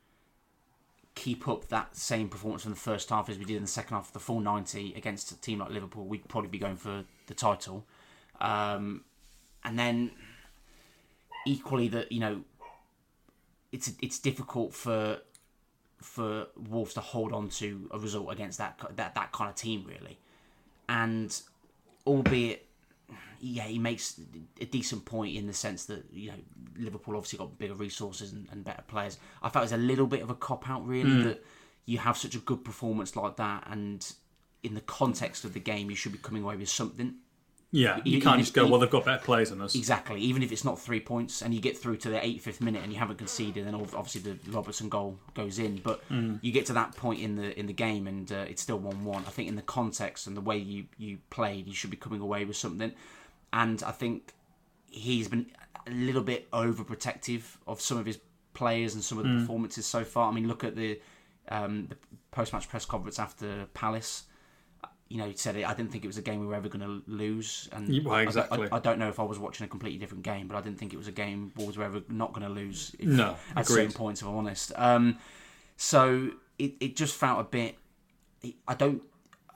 keep up that same performance from the first half as we did in the second half, the full ninety against a team like Liverpool, we'd probably be going for the title. Um, and then equally, that you know it's it's difficult for for Wolves to hold on to a result against that that that kind of team really, and albeit yeah, he makes a decent point in the sense that you know Liverpool obviously got bigger resources and, and better players. I felt it was a little bit of a cop out, really, mm. that you have such a good performance like that, and in the context of the game, you should be coming away with something. Yeah, you, can't just go, well, they've got better players than us. Exactly. Even if it's not three points and you get through to the 85th minute and you haven't conceded, then obviously the Robertson goal goes in. But mm. you get to that point in the in the game and uh, it's still 1 1. I think in the context and the way you, you played, you should be coming away with something. And I think he's been a little bit overprotective of some of his players and some of the mm. performances so far. I mean, look at the, um, the post match press conference after Palace you know, he said it. I didn't think it was a game we were ever going to lose, and well, exactly. I, I, I, don't know if I was watching a completely different game, but I didn't think it was a game Wolves were ever not going to lose. If, no, at agreed. certain points, if I'm honest. Um, so it, it just felt a bit. I don't.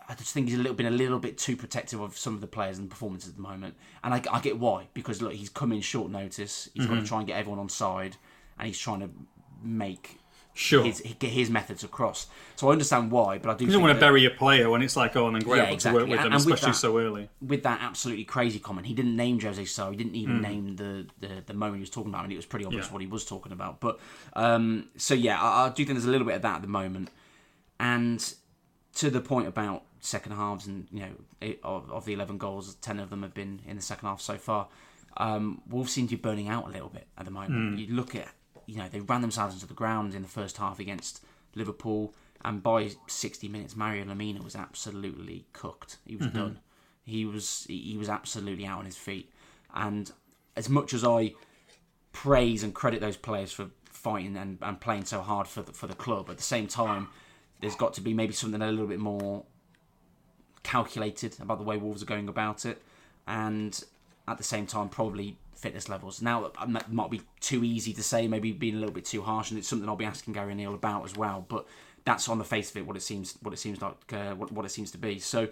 I just think he's a little been a little bit too protective of some of the players and performances at the moment, and I, I get why because look, he's come in short notice. He's mm-hmm. got to try and get everyone on side, and he's trying to make sure his, get his methods across. So I understand why, but I do. You don't want to bury a player when it's like, oh, and then great yeah, exactly. to work with and, them, and especially with that, so early. With that absolutely crazy comment, he didn't name Jose Sa. He didn't even mm. name the, the, the moment he was talking about, and it was pretty obvious yeah. what he was talking about. But um, so yeah, I, I, do think there's a little bit of that at the moment, and to the point about second halves, and you know, eight, of, of, the eleven goals, ten of them have been in the second half so far. Um, Wolves seem to be burning out a little bit at the moment. Mm. You look at you know, they ran themselves into the ground in the first half against Liverpool, and by 60 minutes, Mario Lemina was absolutely cooked. He was mm-hmm. done. He was he was absolutely out on his feet. And as much as I praise and credit those players for fighting and, and playing so hard for the, for the club, at the same time, there's got to be maybe something a little bit more calculated about the way Wolves are going about it, and at the same time, probably fitness levels. Now, that might be too easy to say, maybe being a little bit too harsh, and it's something I'll be asking Gary O'Neil about as well. But that's on the face of it what it seems what it seems like uh, what, what it seems to be. So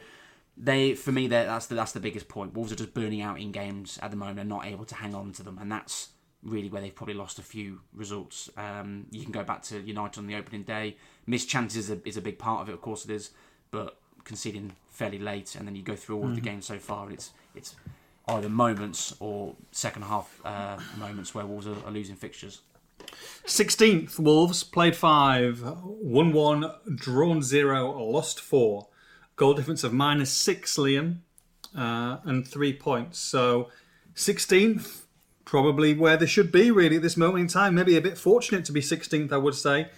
they for me that's the that's the biggest point. Wolves are just burning out in games at the moment and not able to hang on to them, and that's really where they've probably lost a few results. Um, you can go back to United on the opening day. Missed chances is a, is a big part of it, of course it is, but conceding fairly late, and then you go through all mm-hmm. of the mm-hmm. games so far, and it's it's either moments or second half uh, moments where Wolves are, are losing fixtures. 16th, Wolves played five, won one, drawn zero, lost four. Goal difference of minus six, Liam, uh, and three points. So 16th, probably where they should be really at this moment in time. Maybe a bit fortunate to be 16th, I would say.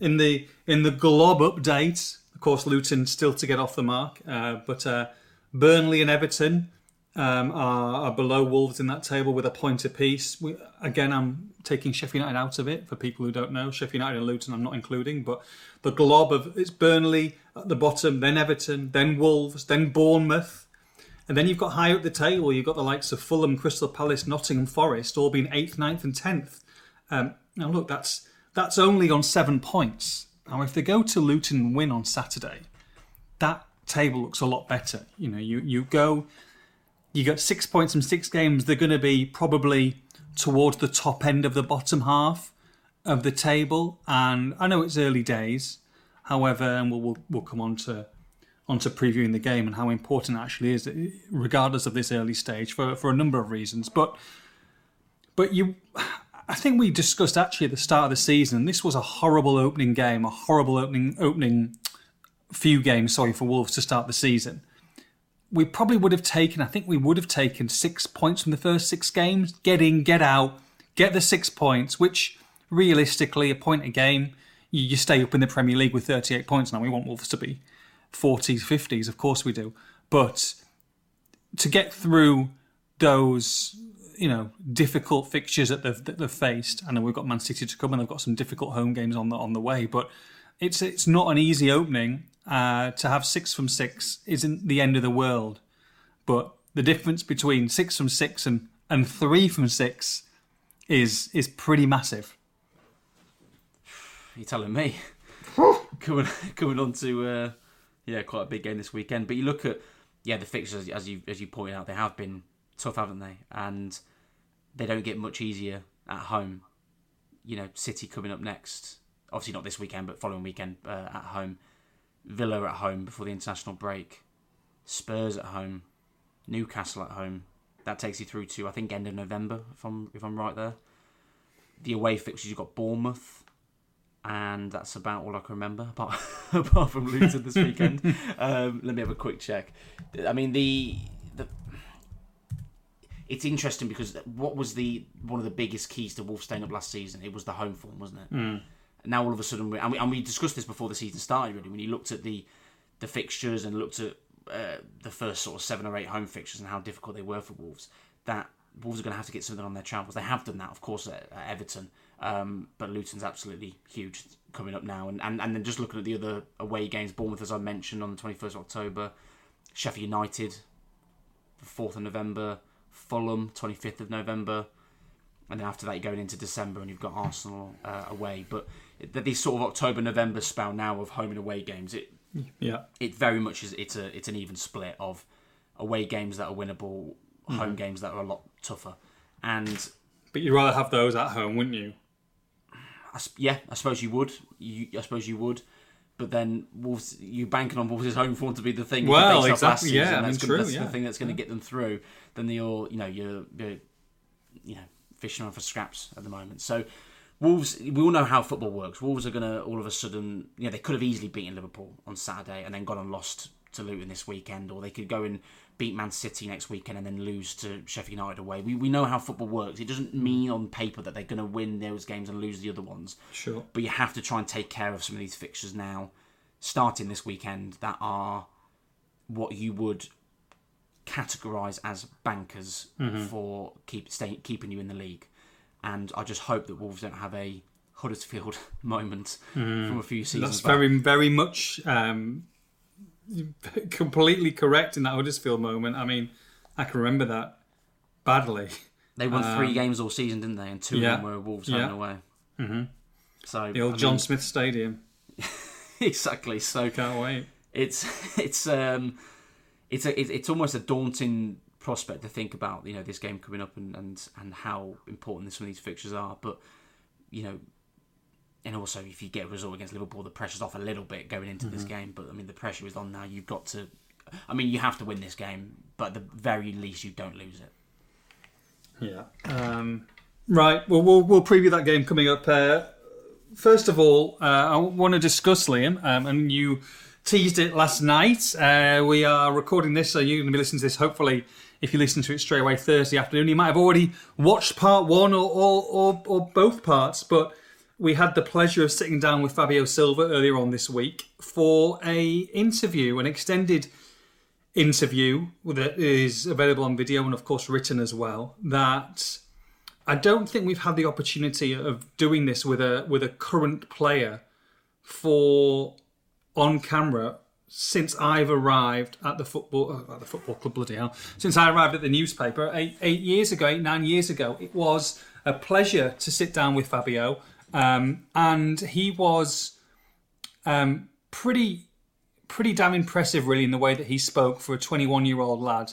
In the in the glob update, of course, Luton still to get off the mark, uh, but uh, Burnley and Everton um, are, are, below Wolves in that table with a point apiece. We, again, I'm taking Sheffield United out of it for people who don't know. Sheffield United and Luton I'm not including, but the glob of it's Burnley at the bottom, then Everton, then Wolves, then Bournemouth. And then you've got high up the table, you've got the likes of Fulham, Crystal Palace, Nottingham Forest, all being 8th, 9th, and 10th. Um, now, look, that's that's only on seven points. Now, if they go to Luton and win on Saturday, that table looks a lot better. You know, you, you go you got six points from six games. They're going to be probably towards the top end of the bottom half of the table. And I know it's early days, however, and we'll we'll, we'll come on to previewing the game and how important actually is, regardless of this early stage, for for a number of reasons. But but you. I think we discussed actually at the start of the season. This was a horrible opening game, a horrible opening opening few games. Sorry for Wolves to start the season we probably would have taken, I think we would have taken six points from the first six games. Get in, get out, get the six points, which realistically, a point a game, you, you stay up in the Premier League with 38 points now. We want Wolves to be 40s, 50s, of course we do. But to get through those, you know, difficult fixtures that they've, that they've faced, I know we've got Man City to come and they've got some difficult home games on the on the way, but it's it's not an easy opening uh, to have six from six isn't the end of the world, but the difference between six from six and, and three from six is is pretty massive. You're telling me. <laughs> coming coming on to uh, yeah, quite a big game this weekend. But you look at yeah the fixtures as you as you pointed out, they have been tough, haven't they? And they don't get much easier at home. you know, City coming up next. Obviously not this weekend, but following weekend uh, at home. Villa at home before the international break. Spurs at home. Newcastle at home. That takes you through to I think end of November, if I'm if I'm right there. The away fixtures you've got Bournemouth, and that's about all I can remember <laughs> apart apart from Luton this weekend. <laughs> um, let me have a quick check. I mean the the it's interesting because what was the one of the biggest keys to Wolves staying up last season? It was the home form, wasn't it? Mm. Now all of a sudden, we, and, we, and we discussed this before the season started. Really, when you looked at the the fixtures and looked at uh, the first sort of seven or eight home fixtures and how difficult they were for Wolves, that Wolves are going to have to get something on their travels. They have done that, of course, at, at Everton, um, but Luton's absolutely huge coming up now. And, and and then just looking at the other away games, Bournemouth, as I mentioned, on the twenty first of October, Sheffield United, the fourth of November, Fulham, twenty fifth of November. And then after that, you're going into December, and you've got Arsenal uh, away. But this sort of October November spell now of home and away games, it Yeah. it very much is it's a it's an even split of away games that are winnable, home mm-hmm. games that are a lot tougher, and But you'd rather have those at home, wouldn't you? I, yeah, I suppose you would. You, I suppose you would. But then Wolves, you banking on Wolves' home form to be the thing. Well, that exactly, yeah, season, I mean, that's, true, gonna, that's yeah. the thing that's going to get them through. Then you're, you know, you're, you're, you know, fishing around for scraps at the moment. So Wolves, we all know how football works. Wolves are going to all of a sudden, you know, they could have easily beaten Liverpool on Saturday and then gone and lost to Luton this weekend, or they could go and beat Man City next weekend and then lose to Sheffield United away. We, we know how football works. It doesn't mean on paper that they're going to win those games and lose the other ones Sure. but you have to try and take care of some of these fixtures now, starting this weekend, that are what you would categorise as bankers mm-hmm. for keep stay, keeping you in the league. And I just hope that Wolves don't have a Huddersfield <laughs> moment from a few seasons That's back. very, very much um, <laughs> completely correct in that Huddersfield moment. I mean, I can remember that badly. They won three games all season, didn't they? And two yeah. of them were Wolves Yeah. away. Mm-hmm. So The old I John mean, Smith Stadium. <laughs> exactly. So Can't wait. it's it's um it's a it's, it's almost a daunting prospect to think about you know this game coming up and and, and how important some of these fixtures are but you know and also if you get a result against Liverpool the pressure's off a little bit going into this game but I mean the pressure is on now you've got to I mean you have to win this game but at the very least you don't lose it Yeah. Um, right. Well, we'll we'll preview that game coming up. Uh, first of all, uh, I want to discuss Liam, um, and you teased it last night. Uh, we are recording this, so you're going to be listening to this. Hopefully, if you listen to it straight away Thursday afternoon, you might have already watched part one or or, or, or both parts, but. We had the pleasure of sitting down with Fabio Silva earlier on this week for a interview, an extended interview that is available on video and of course written as well that I don't think we've had the opportunity of doing this with a with a current player for on camera since I've arrived at the football uh, at the football club bloody hell. Since I arrived at the newspaper eight eight years ago eight nine years ago it was a pleasure to sit down with Fabio um, and he was um, pretty pretty damn impressive, really, in the way that he spoke for a 21 year old lad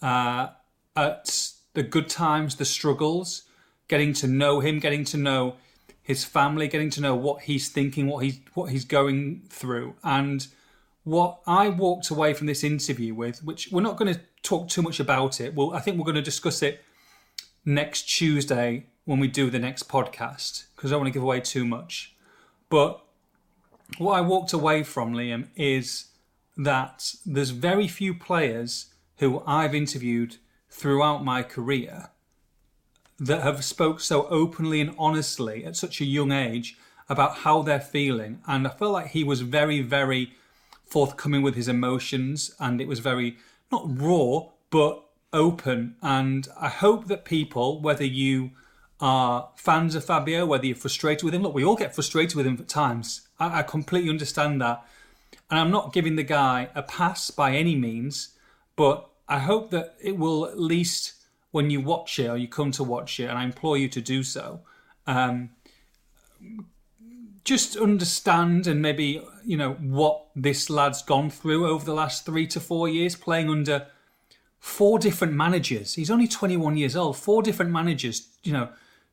uh, at the good times, the struggles, getting to know him, getting to know his family, getting to know what he's thinking, what he's what he's going through, and what I walked away from this interview with, which we're not going to talk too much about it. Well, I think we're going to discuss it next Tuesday when we do the next podcast because I don't want to give away too much, but what I walked away from, Liam, is that there's very few players who I've interviewed throughout my career that have spoke so openly and honestly at such a young age about how they're feeling. And I felt like he was very, very forthcoming with his emotions and it was very not raw but open. And I hope that people whether you are fans of Fabio whether you're frustrated with him look we all get frustrated with him at times. I, I completely understand that. And I'm not giving the guy a pass by any means but I hope that it will at least when you watch it or you come to watch it and I implore you to do so um, just understand and maybe you know what this lad's gone through over the last three to four years playing under four different managers he's only 21 years old four different managers you know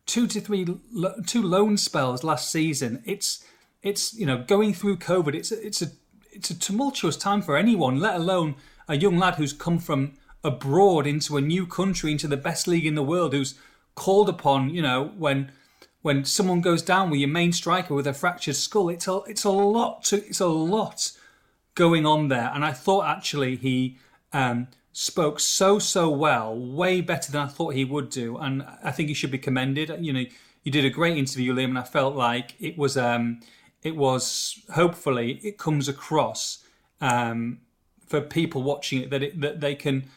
two to three two loan spells last season. It's it's you know going through COVID. It's it's a it's a tumultuous time for anyone, let alone a young lad who's come from abroad into a new country, into the best league in the world, who's called upon. You know when when someone goes down with your main striker with a fractured skull, it's a it's a lot to it's a lot going on there. And I thought actually he um, spoke so so well, way better than I thought he would do, and I think he should be commended. You know, you did a great interview, Liam, and I felt like it was um, it was hopefully it comes across um, for people watching it that it, that they can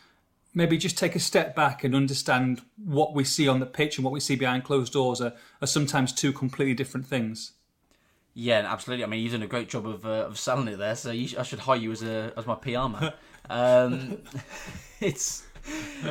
maybe just take a step back and understand what we see on the pitch and what we see behind closed doors are, are sometimes two completely different things. Yeah, absolutely. I mean, you've done a great job of, uh, of selling it there, so sh- I should hire you as a as my PR man. um, <laughs> it's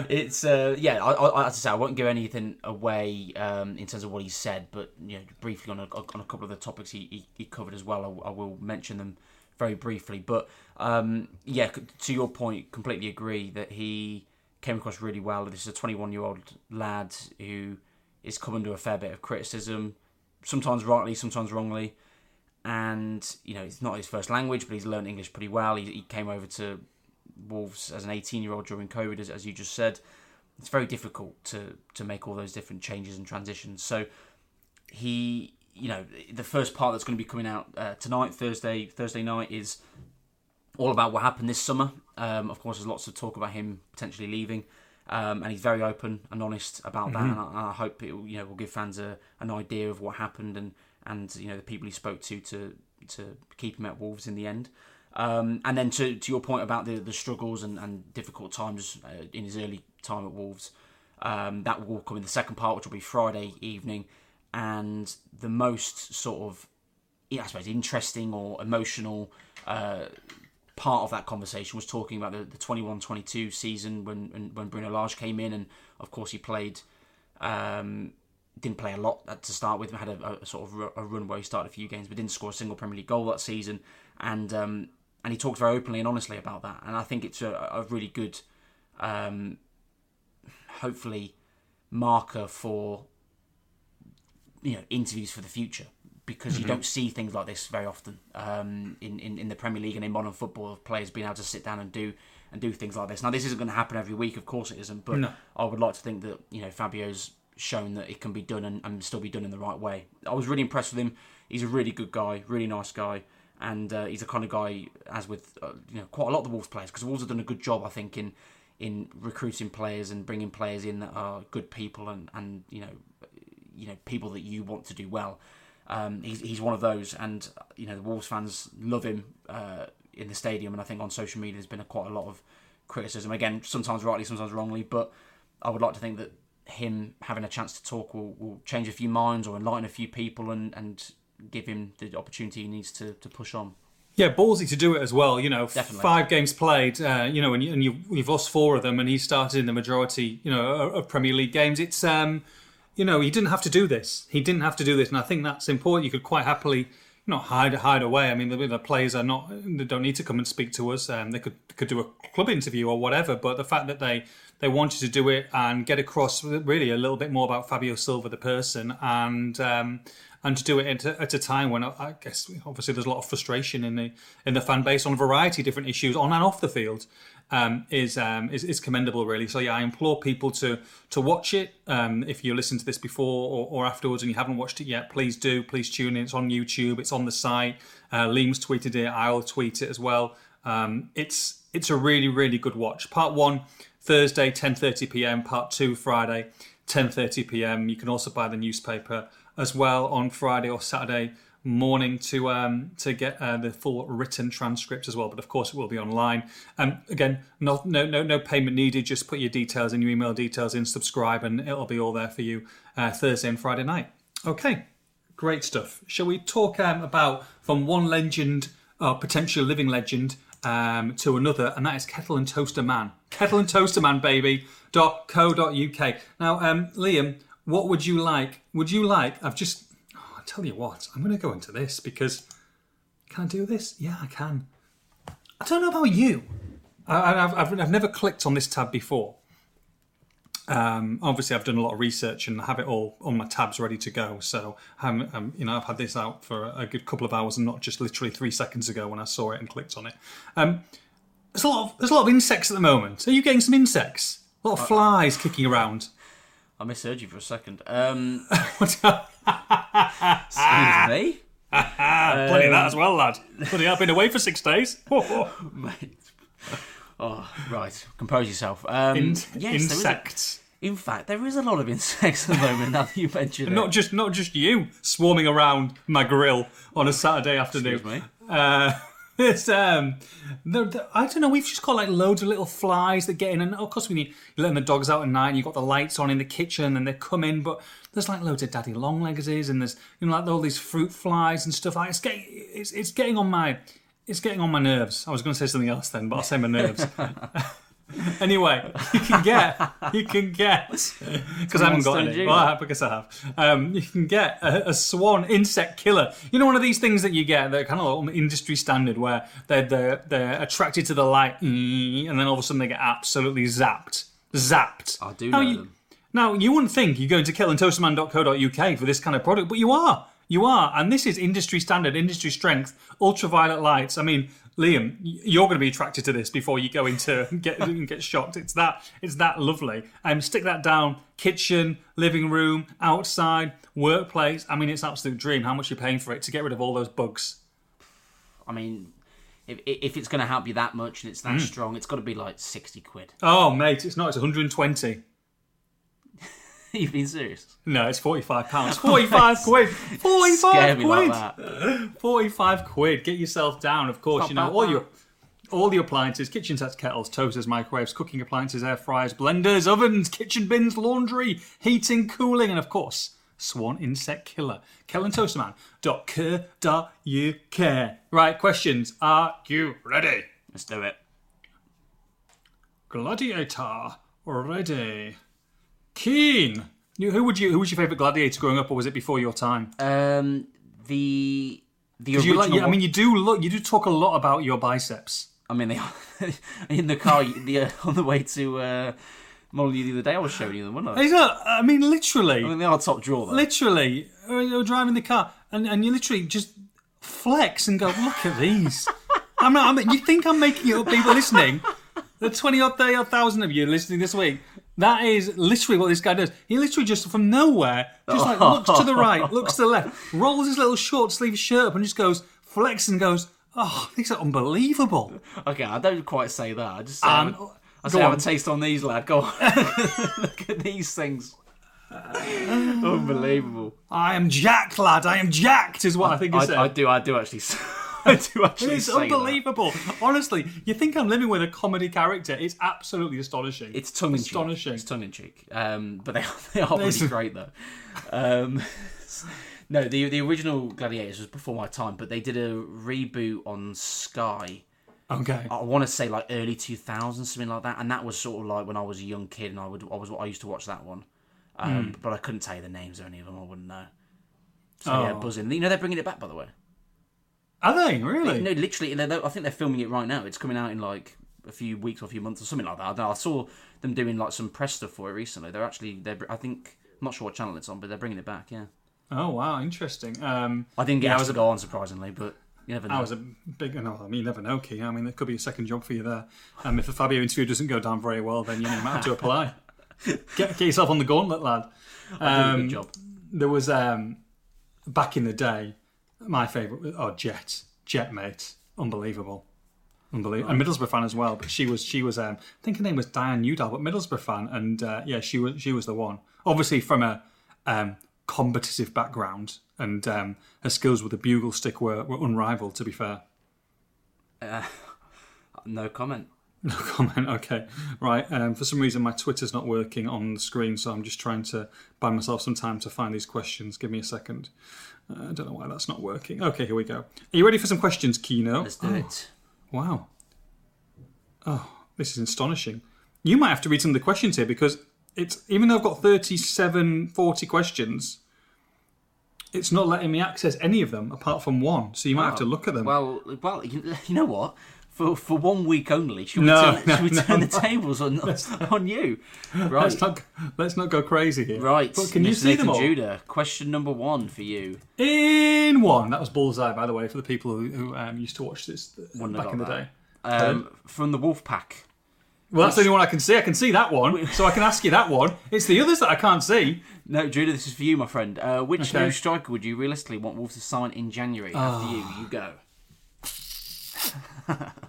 it's uh, yeah. I, I, as I say, I won't give anything away um, in terms of what he said, but you know, briefly on a, on a couple of the topics he, he, he covered as well. I, I, will mention them very briefly, but um, yeah, to your point, completely agree that he came across really well. This is a 21 year old lad who is come under a fair bit of criticism, sometimes rightly, sometimes wrongly and you know it's not his first language, but he's learned English pretty well. He, he came over to Wolves as an 18 year old during COVID, as, as you just said. It's very difficult to to make all those different changes and transitions. So he, you know, the first part that's going to be coming out uh, tonight, Thursday, Thursday night, is all about what happened this summer. Um, of course, there's lots of talk about him potentially leaving. Um, and he's very open and honest about that, mm-hmm. and I, I, hope it you know will give fans a, an idea of what happened and and you know the people he spoke to to to keep him at Wolves in the end. Um, and then to, to your point about the, the struggles and, and difficult times uh, in his early time at Wolves, um, that will come in the second part, which will be Friday evening. And the most sort of, I suppose, interesting or emotional uh, part of that conversation was talking about the, the 21-22 season when, when Bruno Lage came in, and of course he played um, didn't play a lot to start with. Had a, a, sort of a run where he started a few games, but didn't score a single Premier League goal that season. And um, and he talked very openly and honestly about that. And I think it's a, a really good, um, hopefully, marker for you know interviews for the future because mm-hmm. you don't see things like this very often um, in, in in the Premier League and in modern football of players being able to sit down and do and do things like this. Now, this isn't going to happen every week, of course it isn't, but no. I would like to think that you know Fabio's shown that it can be done and, and, still be done in the right way. I was really impressed with him. He's a really good guy, really nice guy, and uh, he's the kind of guy, as with uh, you know quite a lot of the Wolves players, because Wolves have done a good job, I think, in in recruiting players and bringing players in that are good people and and you know you know people that you want to do well. Um, he's he's one of those, and you know the Wolves fans love him uh, in the stadium, and I think on social media there's been a, quite a lot of criticism. Again, sometimes rightly, sometimes wrongly, but I would like to think that him having a chance to talk will, will change a few minds or enlighten a few people and, and give him the opportunity he needs to, to push on. Yeah, ballsy to do it as well. You know, Definitely. five games played. Uh, you know, and, you, and you, you've lost four of them, and he started in the majority. You know, of Premier League games. It's um, you know, he didn't have to do this. He didn't have to do this, and I think that's important. You could quite happily not hide hide away. I mean, the, the, players are not they don't need to come and speak to us. Um, they could could do a club interview or whatever. But the fact that they they wanted to do it and get across really a little bit more about Fabio Silva the person and um, and to do it at a, at a time when I guess obviously there's a lot of frustration in the in the fan base on a variety of different issues on and off the field um, is, um, is, is commendable, really. So yeah, I implore people to to watch it. Um, if you listen to this before or, or, afterwards and you haven't watched it yet, please do. Please tune in. It's on YouTube. It's on the site. Uh, Liam's tweeted it. I'll tweet it as well. Um, it's it's a really really good watch. Part one Thursday 10:30 p.m. Part two Friday 10:30 p.m. You can also buy the newspaper as well on Friday or Saturday morning to um, to get uh, the full written transcript as well. But of course, it will be online. Um, again, no, no no no payment needed. Just put your details and your email details in, subscribe, and it'll be all there for you uh, Thursday and Friday night. Okay, great stuff. Shall we talk um, about from one legend, uh, potential living legend, um, to another, and that is Kettle and Toaster Man. Kettle and Toaster Man, baby. Dot co.uk. Now, um, Liam, what would you like? Would you like? I've just tell you what, I'm going to go into this because can I do this? Yeah, I can. I don't know about you. I, have I've, I've never clicked on this tab before. Um, obviously, I've done a lot of research and I have it all on my tabs ready to go. So, um, um, you know, I've had this out for a good couple of hours and not just literally three seconds ago when I saw it and clicked on it. Um, there's a lot of there's a lot of insects at the moment. Are you getting some insects? A lot of flies kicking around. I misheard you for a second. Um, <laughs> What- excuse me, <laughs> Plenty of that as well, lad. Bloody, I've been away for six days. <laughs> mate. Oh, right. Compose yourself. Um, In- yes, there is a- insects. in fact, there is a lot of insects at the moment. Now that you mention it. Not just not just you swarming around my grill on a Saturday afternoon. Excuse me. Uh, <laughs> it's um, the, the, I don't know. We've just got like loads of little flies that get in, and of course when you you're letting the dogs out at night, and you've got the lights on in the kitchen, and they come in. But there's like loads of daddy long longleggers, and there's you know like all these fruit flies and stuff. Like it's getting it's it's getting on my it's getting on my nerves. I was going to say something else then, but I'll say my nerves. <laughs> anyway, you can get you can get <laughs> because I haven't got any. Well, I have because I have. Um, you can get a, a swan insect killer. You know, one of these things that you get that kind of like industry standard where they're, they're they're attracted to the light, and then all of a sudden they get absolutely zapped, zapped. I do Now know you, them. Now you wouldn't think you're going to kettleandtoasterman.co.uk for this kind of product, but you are. You are, and this is industry standard, industry strength, ultraviolet lights. I mean, Liam, you're going to be attracted to this before you go into <laughs> get get shocked. It's that it's that lovely. Um, stick that down. Kitchen, living room, outside, workplace. I mean, it's absolute dream. How much you're paying for it to get rid of all those bugs? I mean, if, if it's going to help you that much and it's that strong, it's got to be like 60 quid. Oh, mate, it's not. It's 120. <laughs> You've been serious? No, it's 45 pounds. 45 <laughs> quid. 45 Scare me quid. like. 45 quid. Get yourself down, of course. You know, all that. your all the appliances, kitchen sets, kettles, toasters, microwaves, cooking appliances, air fryers, blenders, ovens, kitchen bins, laundry, heating, cooling, and of course, Swan Insect Killer. KettleandToasterMan.co.uk. Right, questions. Are you ready? Let's do it. Gladiator. Ready. Keen. Who would you? Who was your favourite gladiator growing up, or was it before your time? Um, the the original. you like? I mean, you do look. You do talk a lot about your biceps. I mean, they <laughs> in the car the, uh, <laughs> on the way to uh, Molly the other day. I was showing you them, wasn't I? It's not, I mean, literally, I mean, they are top drawer though. literally. uh, You're driving the car, and, and you literally just flex and go, "Look at these." <laughs> I'm not. I mean, you think I'm making it up? People listening, the twenty odd, thirty odd thousand of you listening this week. That is literally what this guy does. He literally just from nowhere, just like looks to the <laughs> right, looks to the left, rolls his little short sleeve shirt up, and just goes flex and goes, "Oh, these are unbelievable." Okay, I don't quite say that. I just say, Um, I say have on. a taste on these, lad. Go on. <laughs> Look at these things. Unbelievable. I am jacked, lad. I am jacked, is what I, think he said. I, I do. I do actually. <laughs> <laughs> do actually. It's say that. unbelievable. Honestly, you think I'm living with a comedy character? It's absolutely astonishing. It's tongue in cheek. Astonishing. It's tongue in cheek. Um, but they are, <laughs> they are pretty great though. Um, <laughs> no, the the original Gladiators was before my time, but they did a reboot on Sky. okay. I want to say like early 2000s, something like that, and that was sort of like when I was a young kid, and I would I was I used to watch that one, um, Hmm. but I couldn't tell you the names of any of them. I wouldn't know. So yeah, Oh. buzzing. You know they're bringing it back, by the way. Are they really? No, literally, I think they're filming it right now. It's coming out in like a few weeks or a few months or something like that. I, don't know. I saw them doing like some press stuff for it recently. They're actually they're I think I'm not sure what channel it's on, but they're bringing it back. Yeah, Oh wow, interesting. Um, I didn't get Yeah, I was a- go on surprisingly, but you never know. I was a big. No, I mean, you never know, Key. I mean, there could be a second job for you there. Um, if the Fabio interview doesn't go down very well, then you, know, you might have to apply. <laughs> get, get yourself on the gauntlet, lad. Um, good job. there was um, back in the day, my favourite oh Jet, Jet mate, unbelievable, unbelievable, and Middlesbrough fan as well. But she was she was um, I think her name was Diane Youdale, but Middlesbrough fan, and uh, yeah, she was she was the one. Obviously from a um, competitive background, and um, her skills with the pugil stick were, were unrivaled. To be fair. <laughs> No comment. <laughs> No comment. Okay, right. Um, for some reason, my Twitter's not working on the screen, so I'm just trying to buy myself some time to find these questions. Give me a second. Uh, I don't know why that's not working. Okay, here we go. Are you ready for some questions, Kino? Let's do it. Wow. Oh, this is astonishing. You might have to read some of the questions here because it's even though I've got 37, 40 questions, it's not letting me access any of them apart from one. So you might have to look at them. Well, well, you, you know what? For for one week only. Should we turn, no, should we no, turn no. the tables on <laughs> on you? Right. Let's not let's not go crazy here. Right, But can you see Nathan them all? Judah, question number one for you. In one. That was bullseye, by the way, for the people who, who um, used to watch this Wouldn't back in the got day. Um, from the Wolf Pack. Well, that's the only one I can see. I can see that one, so I can ask you that one. It's the others that I can't see. No, Judah, this is for you, my friend. Uh, which Okay. new striker would you realistically want Wolves to sign in January? After you, Ah. you go. <laughs>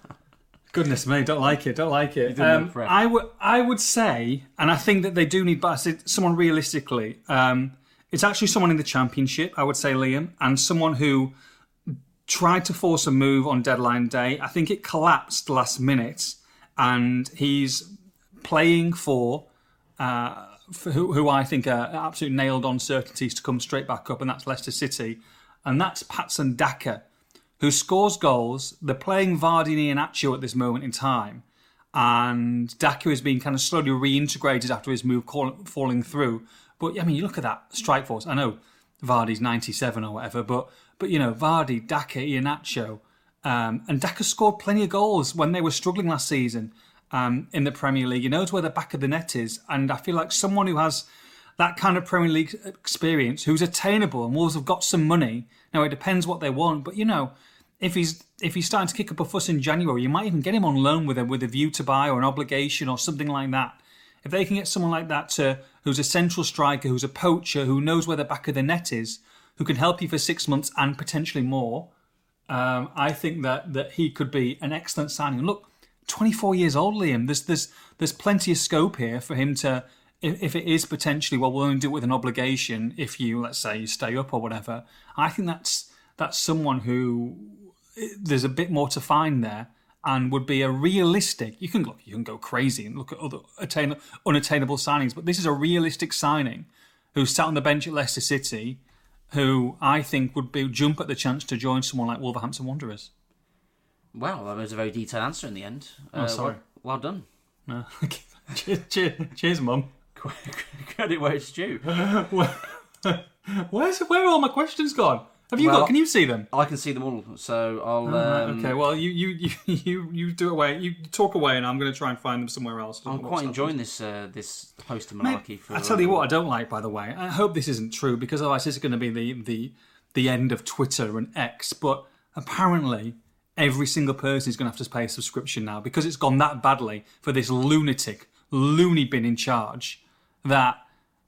Goodness me, don't like it, don't like it. Um. I would, I would say, and I think that they do need, but I said someone realistically. Um, it's actually someone in the championship. I would say Liam, and someone who tried to force a move on deadline day. I think it collapsed last minute, and he's playing for. Uh, for who, who I think are absolute nailed on certainties to come straight back up, and that's Leicester City, and that's Patson Daka who scores goals. They're playing Vardy and Iheanacho at this moment in time, and Daka is being kind of slowly reintegrated after his move call, falling through. But I mean, you look at that strike force. I know Vardy's 97 or whatever, but but you know Vardy, Daka, Iheanacho, um, and Daka scored plenty of goals when they were struggling last season um, in the Premier League. He knows where the back of the net is, and I feel like someone who has that kind of Premier League experience, who's attainable, and Wolves have got some money. Now it depends what they want, but you know, if he's if he's starting to kick up a fuss in January, you might even get him on loan with a with a view to buy or an obligation or something like that. If they can get someone like that to who's a central striker, who's a poacher, who knows where the back of the net is, who can help you for six months and potentially more, um, I think that that he could be an excellent signing. Look, 24 years old, Liam. There's there's there's plenty of scope here for him to, if, if it is potentially, well, we'll only do it with an obligation. If you, let's say, you stay up or whatever, I think that's that's someone who there's a bit more to find there and would be a realistic. You can look, you can go crazy and look at other attain, unattainable signings, but this is a realistic signing who sat on the bench at Leicester City, who I think would be jump at the chance to join someone like Wolverhampton Wanderers. Well, that was a very detailed answer in the end. Uh, Oh, sorry. Well, well done. No. <laughs> cheers, cheers, cheers, mum. <laughs> Credit where it's due. <laughs> Where's where are all my questions gone? Have you Well- got? Can you see them? I can see them all, so I'll. Right, Um, okay, well, you, you you <laughs> you you do away. You talk away, and I'm going to try and find them somewhere else. I'm quite enjoying this uh, this Mate, malarkey. For I tell you what, I don't like. By the way, I hope this isn't true because otherwise this is going to be the the the end of Twitter and X. But apparently, every single person is going to have to pay a subscription now because it's gone that badly for this lunatic loony bin in charge. That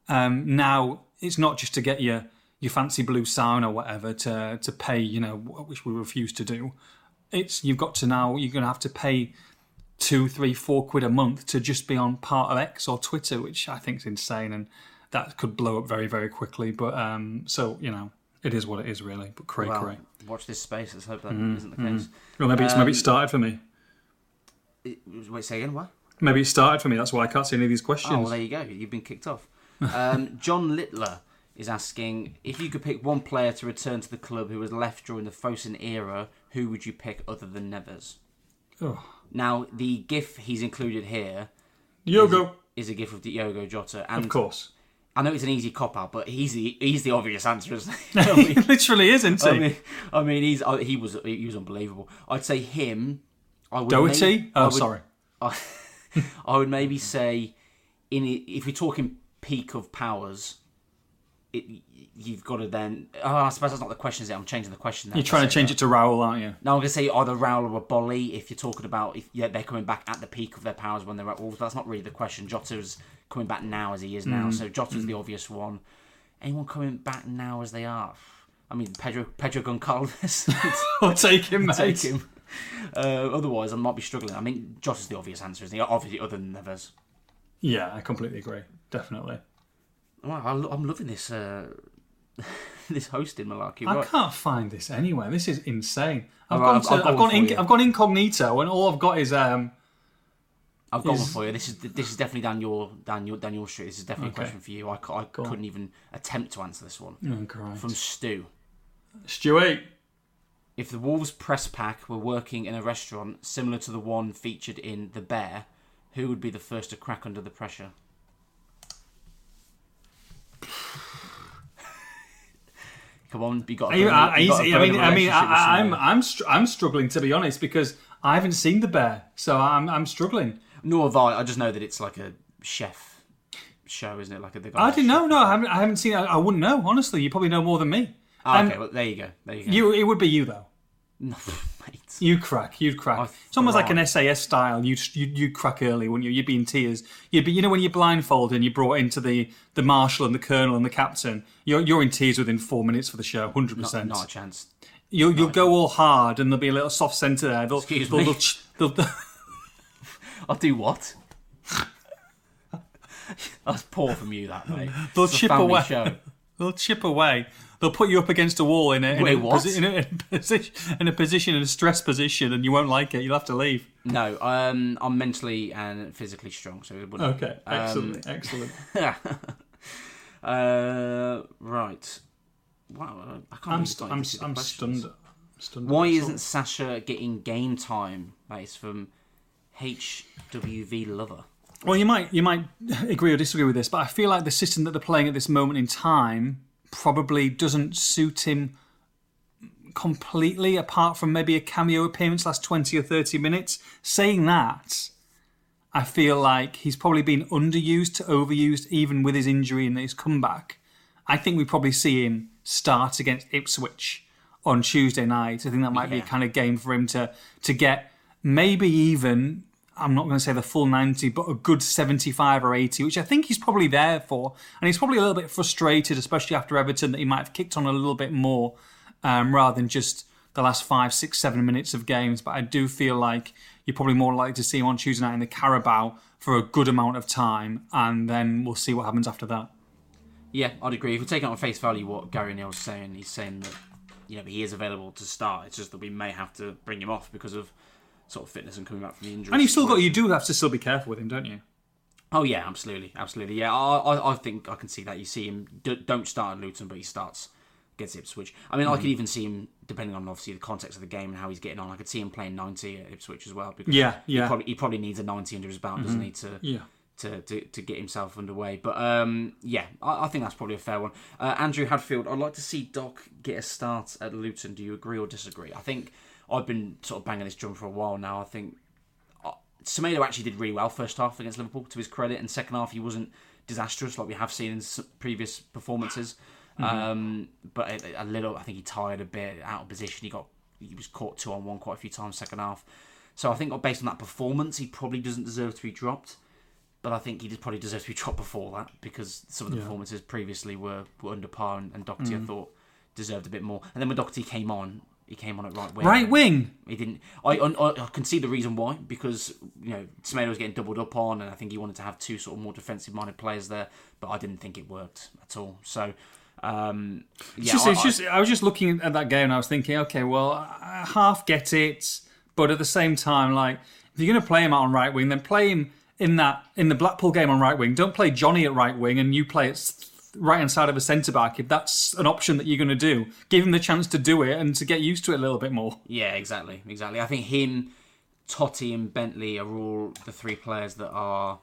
um, now it's not just to get your your fancy blue sign or whatever to to pay. You know, which we refuse to do. It's you've got to now. You're going to have to pay two, three, four quid a month to just be on part of X or Twitter, which I think is insane, and that could blow up very, very quickly. But um, so you know, it is what it is, really. But cray well, cray. watch this space. Let's hope that Mm-hmm, not the case. Well, maybe it's maybe it um, started for me. It- wait, say again. What? Maybe it started for me. That's why I can't see any of these Oh, questions. well, there you go. You've been kicked off. Um, <laughs> John Littler is asking if you could pick one player to return to the club who was left during the Fosun era, who would you pick other than Neves? Oh. Now, the GIF he's included here Yogo, is a GIF of the Diogo Jota, and of course. I know it's an easy cop out, but he's the he's the obvious answer, isn't he? I <laughs> he literally is, isn't he? I mean, I mean, he's uh, he was he was unbelievable. I'd say him. I would Doherty. may- I oh, would- sorry. I, <laughs> I would maybe say, in if you're talking peak of powers, it, you've got to then. Oh, I suppose that's not the question. Is it? I'm changing the question. Now You're trying to change it to Raul, aren't you? No, I'm gonna say either Raul or Boly. If you're talking about if yeah, they're coming back at the peak of their powers when they're at Wolves, that's not really the question. Jota's coming back now as he is Mm. now, so Jota's the obvious one. Anyone coming back now as they are? I mean, Pedro Pedro Goncalves. <laughs> I'll take him, <laughs> mate. Take him. Uh, otherwise, I might be struggling. I mean, Jota's the obvious answer, isn't he? Obviously, other than Neves. Yeah, I completely agree. Definitely. Wow, I lo- I'm loving this uh, <laughs> this hosting malarkey. I can't find this anywhere. This is insane. I've All gone I've- to, I've got I've gone, in. I've gone incognito, and all I've got is um. I've got one for you. This is this is definitely down your down your down your street. This is definitely Okay. a question for you. I, I couldn't even attempt to answer this one. Oh, From Stu. Stewie. If the Wolves press pack were working in a restaurant similar to the one featured in The Bear, who would be the first to crack under the pressure? Come on, you got. I, I, I mean, I mean, I, am I'm str- I'm struggling to be honest because I haven't seen the bear, so I'm I'm struggling. Nor have I. I just know that it's like a chef show, isn't it? Like a the guy. I didn't know. No, I haven't, I haven't seen. it. I, wouldn't know. Honestly, you probably know more than me. Um, okay, well, there you go. There you go. You, it would be you though. <laughs> You'd crack. You'd crack. I It's almost like an. SAS style. You'd, you'd you'd crack early, wouldn't you? You'd be in tears. You'd be, you know, when you're blindfolded and you're brought into the the marshal and the colonel and the captain. You're you're in tears within four minutes for the show. Hundred percent. Not a chance. You'll you'll go all hard and there'll be a little soft centre there. They'll, Excuse they'll, me? They'll, they'll, <laughs> I'll do what? <laughs> That's poor from you, that mate. They'll It's chip away. Show. <laughs> they'll chip away. They'll put you up against a wall in a, in, Wait, a, posi- in, a, in a <laughs> position in a position in a stress position, and you won't like it. You'll have to leave. No, um, I'm mentally and physically strong, so it wouldn't. Okay, Um, excellent, <laughs> excellent. uh, right. Wow, I can't. I'm believe st- I'm, I'm stunned. stunned. Why isn't Sasha getting game time? That is from HWV Lover. Well, you might you might <laughs> agree or disagree with this, but I feel like the system that they're playing at this moment in time probably doesn't suit him completely, apart from maybe a cameo appearance last twenty or thirty minutes. Saying that, I feel like he's probably been underused to overused, even with his injury and his comeback. I think we probably see him start against Ipswich on Tuesday night. I think that might be a kind of game for him to to get maybe even I'm not going to say the full 90, but a good 75 or 80, which I think he's probably there for. And he's probably a little bit frustrated, especially after Everton, that he might have kicked on a little bit more um, rather than just the last five, six, seven minutes of games. But I do feel like you're probably more likely to see him on Tuesday night in the Carabao for a good amount of time, and then we'll see what happens after that. Yeah, I'd agree. If we take it on face value, what Gary O'Neil's saying, he's saying that you know he is available to start. It's just that we may have to bring him off because of sort of fitness and coming back from the injury. And you've still got, you do have to still be careful with him, don't you? Oh yeah, absolutely, absolutely. Yeah, I, I, I think I can see that. You see him d- don't start at Luton, but he starts against Ipswich. I mean, I could even see him depending on obviously the context of the game and how he's getting on. I could see him playing ninety at Ipswich as well. Because Yeah, He yeah. probably, he probably needs a ninety under his belt, doesn't he? To Yeah. to, to, to get himself underway. But um, yeah, I, I think that's probably a fair one. Uh, Andrew Hadfield, I'd like to see Doc get a start at Luton. Do you agree or disagree? I think I've been sort of banging this drum for a while now. I think uh, Semedo actually did really well first half against Liverpool, to his credit, and second half he wasn't disastrous like we have seen in previous performances. Um, but a, a little, I think he tired a bit out of position. He got he was caught two on one quite a few times second half. So I think based on that performance, he probably doesn't deserve to be dropped but I think he just probably deserves to be dropped before that because some of the Yeah. performances previously were, were under par, and, and Doherty I thought deserved a bit more. And then when Doherty came on, he came on at right wing. Right wing. He didn't. I, I, I can see the reason why because you know Semedo was getting doubled up on, and I think he wanted to have two sort of more defensive-minded players there. But I didn't think it worked at all. So. Um, yeah, It's just, I- just, I was just looking at that game and I was thinking, okay, well, I half get it, but at the same time, like, if you're going to play him out on right wing, then play him in that in the Blackpool game on right wing. Don't play Jonny at right wing and you play it right hand side of a centre back. If that's an option that you're going to do, give him the chance to do it and to get used to it a little bit more. Yeah, exactly, exactly. I think him, Toti, and Bentley are all the three players that are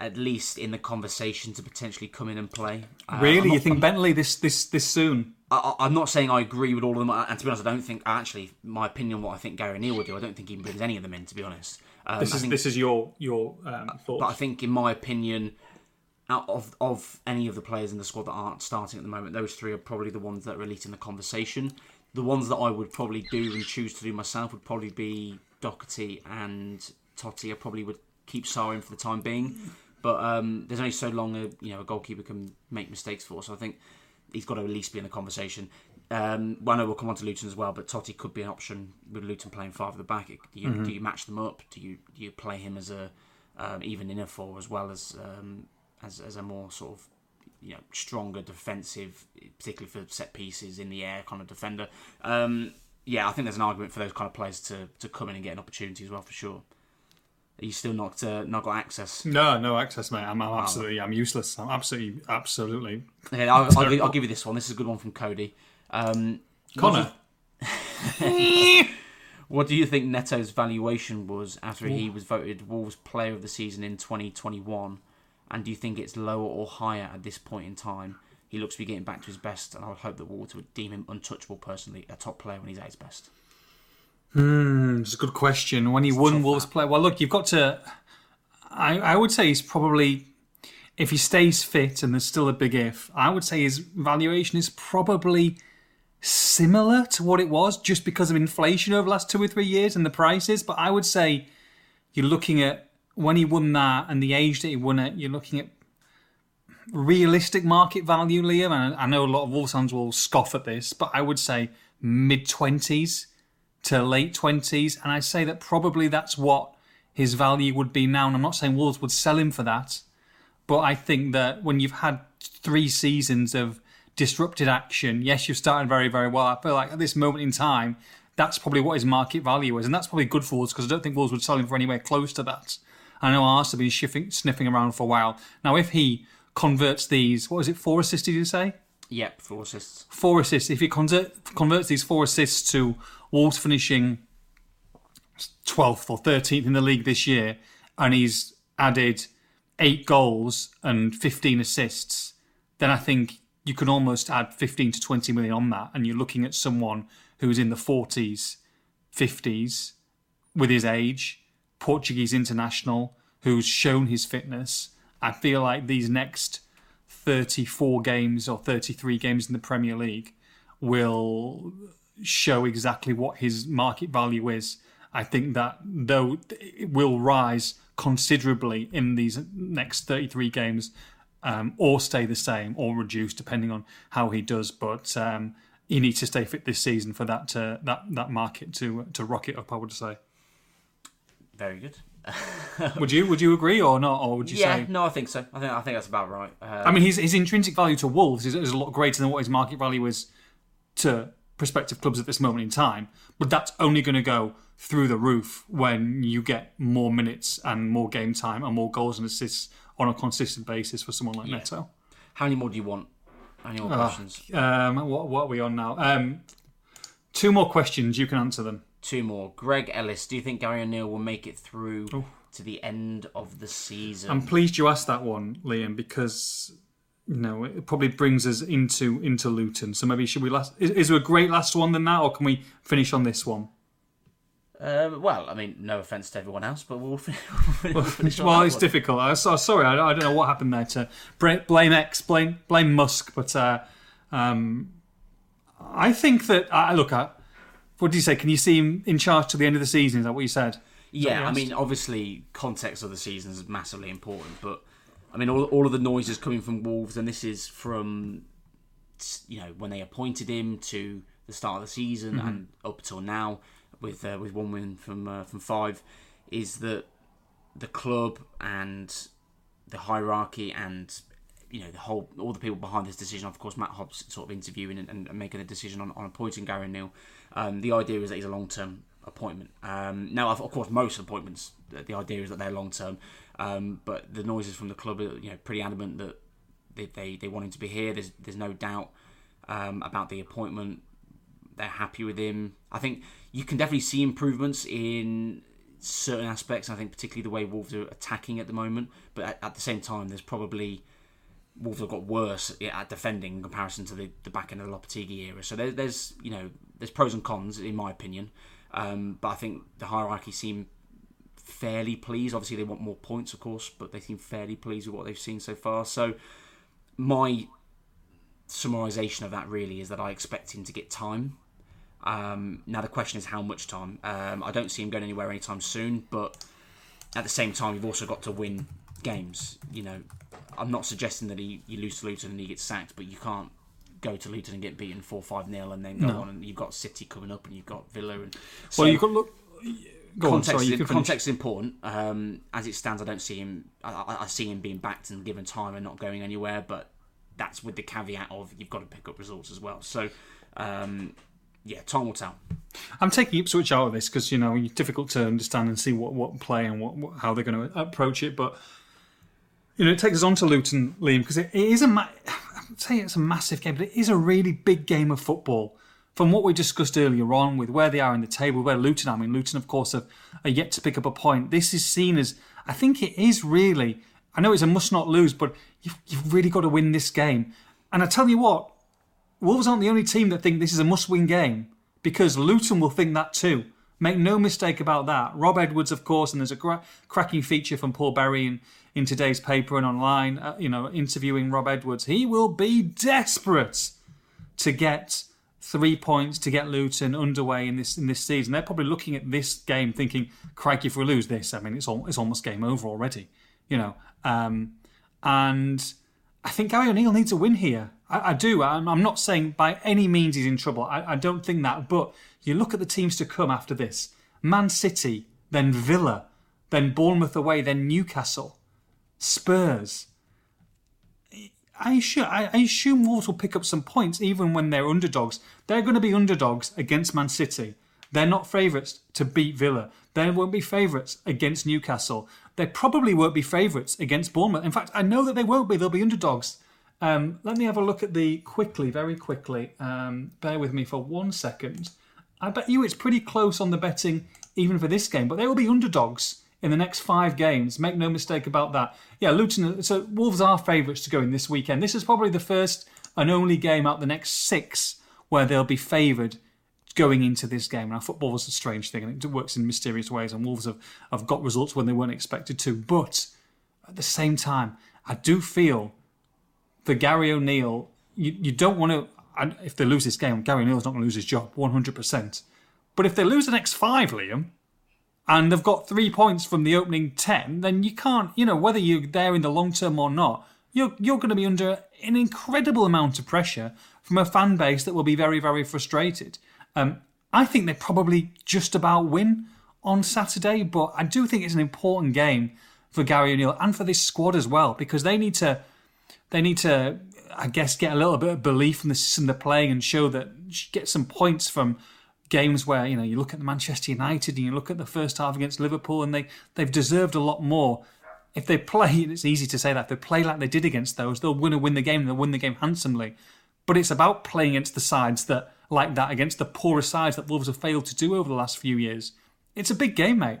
at least in the conversation to potentially come in and play. Uh, I'm Really, not- you think Bentley this this this soon? I, I'm not saying I agree with all of them, and to be honest, I don't think actually my opinion, what I think Gary O'Neil would do, I don't think he brings any of them in. To be honest, um, This is think, this is your your um, thoughts. but I think in my opinion, out of of any of the players in the squad that aren't starting at the moment, those three are probably the ones that are least in the conversation. The ones that I would probably do and choose to do myself would probably be Doherty and Toti. I probably would keep Sa in for the time being, but um, there's only so long a you know a goalkeeper can make mistakes for. So I think he's got to at least be in the conversation. Um, well, I know we'll come on to Luton as well, but Toti could be an option with Luton playing five at the back. Do you, do you match them up? Do you do you play him as a um, even inner four as well as um, as as a more sort of you know stronger defensive, particularly for set pieces in the air kind of defender? Um, yeah, I think there's an argument for those kind of players to, to come in and get an opportunity as well for sure. Are you still not uh, not got access? no, no access, mate. I'm, I'm absolutely, I'm useless. I'm absolutely, absolutely. Okay, I'll, I'll, I'll give you this one. This is a good one from Cody. Um, Connor, <laughs> What do you think Neto's valuation was after he was voted Wolves Player of the Season in 2021? And do you think it's lower or higher at this point in time? he looks to be getting back to his best, and I would hope that Wolves would deem him untouchable. Personally, a top player when he's at his best. Hmm, it's a good question. When he won Wolves play, well, look, you've got to. I I would say he's probably, if he stays fit, and there's still a big if. I would say his valuation is probably similar to what it was, just because of inflation over the last two or three years and the prices. But I would say you're looking at when he won that and the age that he won it. You're looking at realistic market value, Liam. And I know a lot of Wolves fans will scoff at this, but I would say mid twenties to late 20s. And I say that probably that's what his value would be now. And I'm not saying Wolves would sell him for that, but I think that when you've had three seasons of disrupted action, yes, you've started very, very well. I feel like at this moment in time, that's probably what his market value is. And that's probably good for Wolves because I don't think Wolves would sell him for anywhere close to that. I know Arsenal have been shifting, sniffing around for a while. Now, if he converts these, what was it, four assists, did you say? Yep, four assists. Four assists. If he convert, converts these four assists to Wolves finishing 12th or 13th in the league this year, and he's added eight goals and 15 assists, then I think you can almost add 15 to 20 million on that. And you're looking at someone who's in the 40s, 50s with his age, Portuguese international, who's shown his fitness. I feel like these next 34 games or 33 games in the Premier League will show exactly what his market value is. I think that though it will rise considerably in these next 33 games, um, or stay the same or reduce depending on how he does. But um, he needs to stay fit this season for that that that market to to rocket up. I would say. Very good. <laughs> would you would you agree or not, or would you yeah, say? no, I think so. I think I think that's about right. Um, I mean, his his intrinsic value to Wolves is, is a lot greater than what his market value is to prospective clubs at this moment in time. But that's only going to go through the roof when you get more minutes and more game time and more goals and assists on a consistent basis for someone like Yeah. Neto. how many more do you want? Many more Ah, questions? Um, what, what are we on now? Um, two more questions. You can answer them. Two more. Greg Ellis, do you think Gary O'Neil will make it through to the end of the season? I'm pleased you asked that one, Liam, because you know it probably brings us into into Luton. So maybe should we last? Is, is there a great last one than that, or can we finish on this one? Um, well, I mean, no offense to everyone else, but we'll, fin- <laughs> we'll finish well, it's one. difficult. I, so, sorry, I, I don't know what happened there. To blame X, blame blame Musk, but uh, um, I think that I look at. What did you say? Can you see him in charge to the end of the season? Is that what you said? Yeah, I mean, obviously, context of the season is massively important, but I mean, all, all of the noise is coming from Wolves, and this is from you know when they appointed him to the start of the season Mm-hmm. and up till now, with uh, with one win from uh, from five, is that the club and the hierarchy and you know the whole all the people behind this decision. Of course, Matt Hobbs sort of interviewing and, and making a decision on, on appointing Gary O'Neil. Um, the idea is that he's a long term appointment. Um, now, of course, most appointments, the the idea is that they're long term. Um, but the noises from the club are you know pretty adamant that they, they, they want him to be here. There's there's no doubt um, about the appointment. They're happy with him. I think you can definitely see improvements in certain aspects. I think particularly the way Wolves are attacking at the moment. But at, at the same time, there's probably Wolves have got worse at defending in comparison to the, the back end of the Lopetegui era. So there, there's you know there's pros and cons in my opinion. Um, but I think the hierarchy seem fairly pleased. Obviously, they want more points, of course, but they seem fairly pleased with what they've seen so far. So my summarisation of that really is that I expect him to get time. Um, now the question is how much time. Um, I don't see him going anywhere anytime soon, but at the same time, you've also got to win games. You know, I'm not suggesting that he you lose to Luton and he gets sacked, but you can't go to Luton and get beaten four five nil and then go on and you've got City coming up and you've got Villa and so Well, you could look. Go on, context, sorry, you is, context is important. Um, as it stands, I don't see him. I, I, I see him being backed and given time and not going anywhere. But that's with the caveat of you've got to pick up results as well. So, um, yeah, time will tell. I'm taking Ipswich out of this because you know it's difficult to understand and see what what play and what, what how they're going to approach it. But you know, it takes us on to Luton, Liam, because it, it is a ma- I'm saying it's a massive game, but it is a really big game of football. From what we discussed earlier on, with where they are in the table, where Luton are, I mean, Luton, of course, have, are yet to pick up a point. This is seen as, I think it is really, I know it's a must not lose, but you've, you've really got to win this game. And I tell you what, Wolves aren't the only team that think this is a must-win game because Luton will think that too. Make no mistake about that. Rob Edwards, of course, and there's a gra- cracking feature from Paul Berry in, in today's paper and online, uh, you know, interviewing Rob Edwards. He will be desperate to get three points to get Luton underway in this in this season. They're probably looking at this game thinking, "Crikey, if we lose this, I mean, it's all, it's almost game over already." You know, um, and I think Gary O'Neil needs a win here. I, I do. I'm, I'm, not saying by any means he's in trouble. I, I don't think that. But you look at the teams to come after this: Man City, then Villa, then Bournemouth away, then Newcastle, Spurs. I assume, I assume Wolves will pick up some points even when they're underdogs. They're going to be underdogs against Man City. They're not favourites to beat Villa. They won't be favourites against Newcastle. They probably won't be favourites against Bournemouth. In fact, I know that they won't be. They'll be underdogs. Um, let me have a look at the quickly, very quickly. Um, bear with me for one second. I bet you it's pretty close on the betting even for this game, but they will be underdogs in the next five games. Make no mistake about that. Yeah, Luton. So Wolves are favourites to go in this weekend. This is probably the first and only game out the next six where they'll be favoured going into this game. Now, football is a strange thing and it works in mysterious ways, and Wolves have, have got results when they weren't expected to. But at the same time, I do feel for Gary O'Neil, you, you don't want to. If they lose this game, Gary O'Neil's not going to lose his job 100%. But if they lose the next five, Liam, and they've got three points from the opening 10, then you can't, you know, whether you're there in the long term or not, you're, you're going to be under an incredible amount of pressure from a fan base that will be very, very frustrated. Um, I think they probably just about win on Saturday, but I do think it's an important game for Gary O'Neil and for this squad as well because they need to, they need to, I guess, get a little bit of belief in the system they're playing and show that get some points from games where you know you look at Manchester United and you look at the first half against Liverpool and they they've deserved a lot more. If they play, <laughs> it's easy to say that if they play like they did against those, they'll win and win the game. They'll win the game handsomely. But it's about playing against the sides that like that against the poorer sides that Wolves have failed to do over the last few years. It's a big game, mate.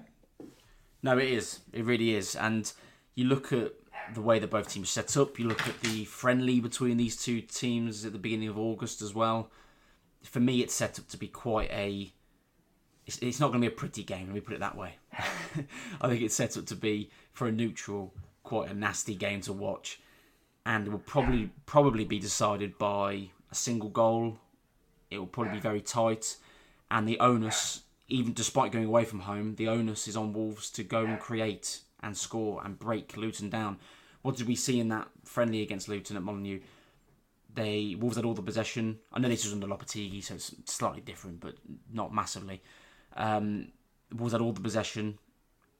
No, it is. It really is. And you look at the way that both teams set up. You look at the friendly between these two teams at the beginning of August as well for me, it's set up to be quite a. It's, it's not going to be a pretty game. Let me put it that way. <laughs> I think it's set up to be for a neutral, quite a nasty game to watch, and it will probably probably be decided by a single goal. It will probably be very tight, and the onus, even despite going away from home, the onus is on Wolves to go and create and score and break Luton down. What did we see in that friendly against Luton at Molineux? They Wolves had all the possession. I know this was under Lopetegui, so it's slightly different, but not massively. Um, Wolves had all the possession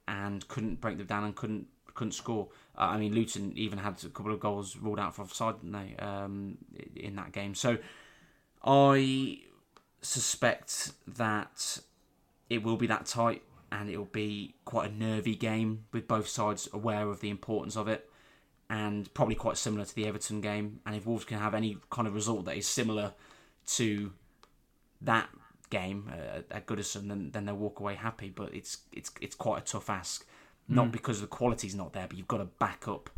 and couldn't break them down and couldn't couldn't score. Uh, I mean, Luton even had a couple of goals ruled out for offside, didn't they, um, in that game? So I suspect that it will be that tight and it will be quite a nervy game with both sides aware of the importance of it and probably quite similar to the Everton game. And if Wolves can have any kind of result that is similar to that game uh, at Goodison, then then they'll walk away happy. But it's it's it's quite a tough ask, not mm. because the quality's not there, but you've got to back up